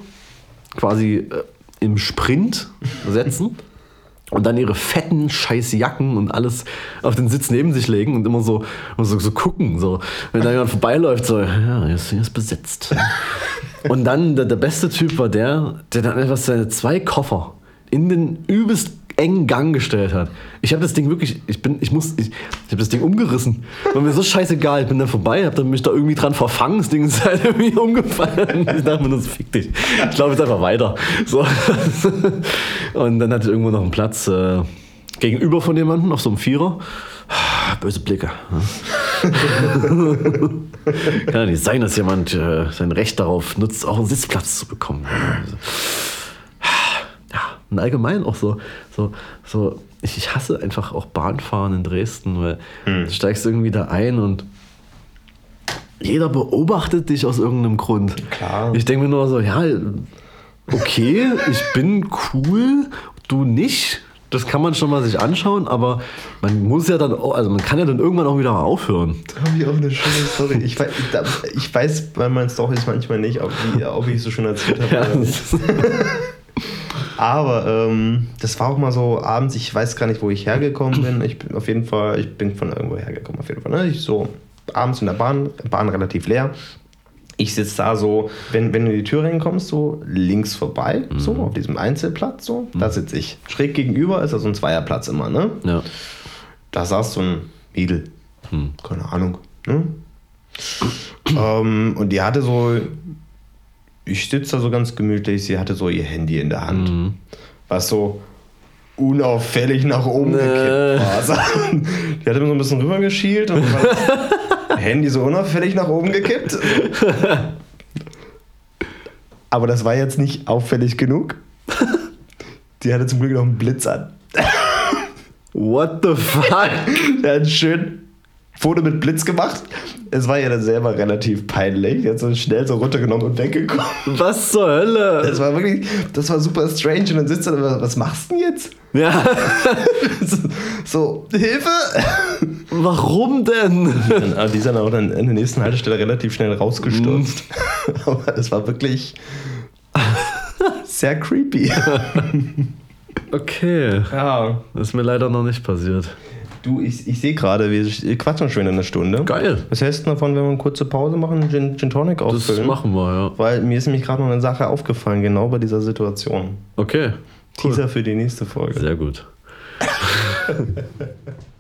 quasi äh, im Sprint setzen und dann ihre fetten scheiß Jacken und alles auf den Sitz neben sich legen und immer so, immer so, so gucken. So. Wenn da jemand vorbeiläuft, so, ja, hier ist, ist besetzt. Und dann der, der beste Typ war der, der dann einfach seine zwei Koffer in den übelst engen Gang gestellt hat. Ich habe das Ding wirklich, ich bin, ich muss, ich, ich habe das Ding umgerissen. War mir so scheißegal, ich bin da vorbei, habe dann mich da irgendwie dran verfangen, das Ding ist halt irgendwie umgefallen. Ich dachte mir, das fick dich. Ich laufe jetzt einfach weiter. So. Und dann hatte ich irgendwo noch einen Platz äh, gegenüber von jemandem auf so einem Vierer. Böse Blicke. Kann ja nicht sein, dass jemand äh, sein Recht darauf nutzt, auch einen Sitzplatz zu bekommen. Also, und allgemein auch so, so, so ich, ich hasse einfach auch Bahnfahren in Dresden, weil du steigst irgendwie da ein und jeder beobachtet dich aus irgendeinem Grund. Klar. Ich denke mir nur so, ja, okay, ich bin cool, du nicht. Das kann man schon mal sich anschauen, aber man muss ja dann, auch, also man kann ja dann irgendwann auch wieder aufhören. Da habe ich auch eine schöne Story. Ich weiß, ich weiß bei meinen Storys manchmal nicht, ob, die, ob ich so schön erzählt habe. Ja. Aber ähm, das war auch mal so abends, ich weiß gar nicht, wo ich hergekommen bin. Ich bin auf jeden Fall, ich bin von irgendwo hergekommen, auf jeden Fall. Ne? Ich so abends in der Bahn, Bahn relativ leer. Ich sitze da so, wenn, wenn du in die Tür reinkommst, so links vorbei, so auf diesem Einzelplatz, so, da sitze ich. Schräg gegenüber ist da so ein Zweierplatz immer, ne? ja. Da saß so ein Mädel. Keine Ahnung. Ne? ähm, und die hatte so, ich sitze da so ganz gemütlich, sie hatte so ihr Handy in der Hand. Was so unauffällig nach oben Nee. gekippt war. So, Die hatte mir so ein bisschen rübergeschielt und Handy so unauffällig nach oben gekippt. Aber das war jetzt nicht auffällig genug. Die hatte zum Glück noch einen Blitz an. What the fuck? Er hat schön Foto mit Blitz gemacht. Es war ja dann selber relativ peinlich. Hat so schnell so runtergenommen und weggekommen. Was zur Hölle? Das war wirklich, das war super strange. Und dann sitzt er da, was machst du denn jetzt? Ja, So, Hilfe! warum denn? Aber die sind auch dann an der nächsten Haltestelle relativ schnell rausgestürzt. Aber es war wirklich sehr creepy. Okay, Ja. das ist mir leider noch nicht passiert. Du, ich, ich sehe gerade, wir quatschen schon in einer Stunde. Geil. Was hältst du davon, wenn wir eine kurze Pause machen, Gin, Gin Tonic Das auffüllen? machen wir, ja. Weil mir ist nämlich gerade noch eine Sache aufgefallen, genau bei dieser Situation. Okay, Teaser für die nächste Folge. sehr gut.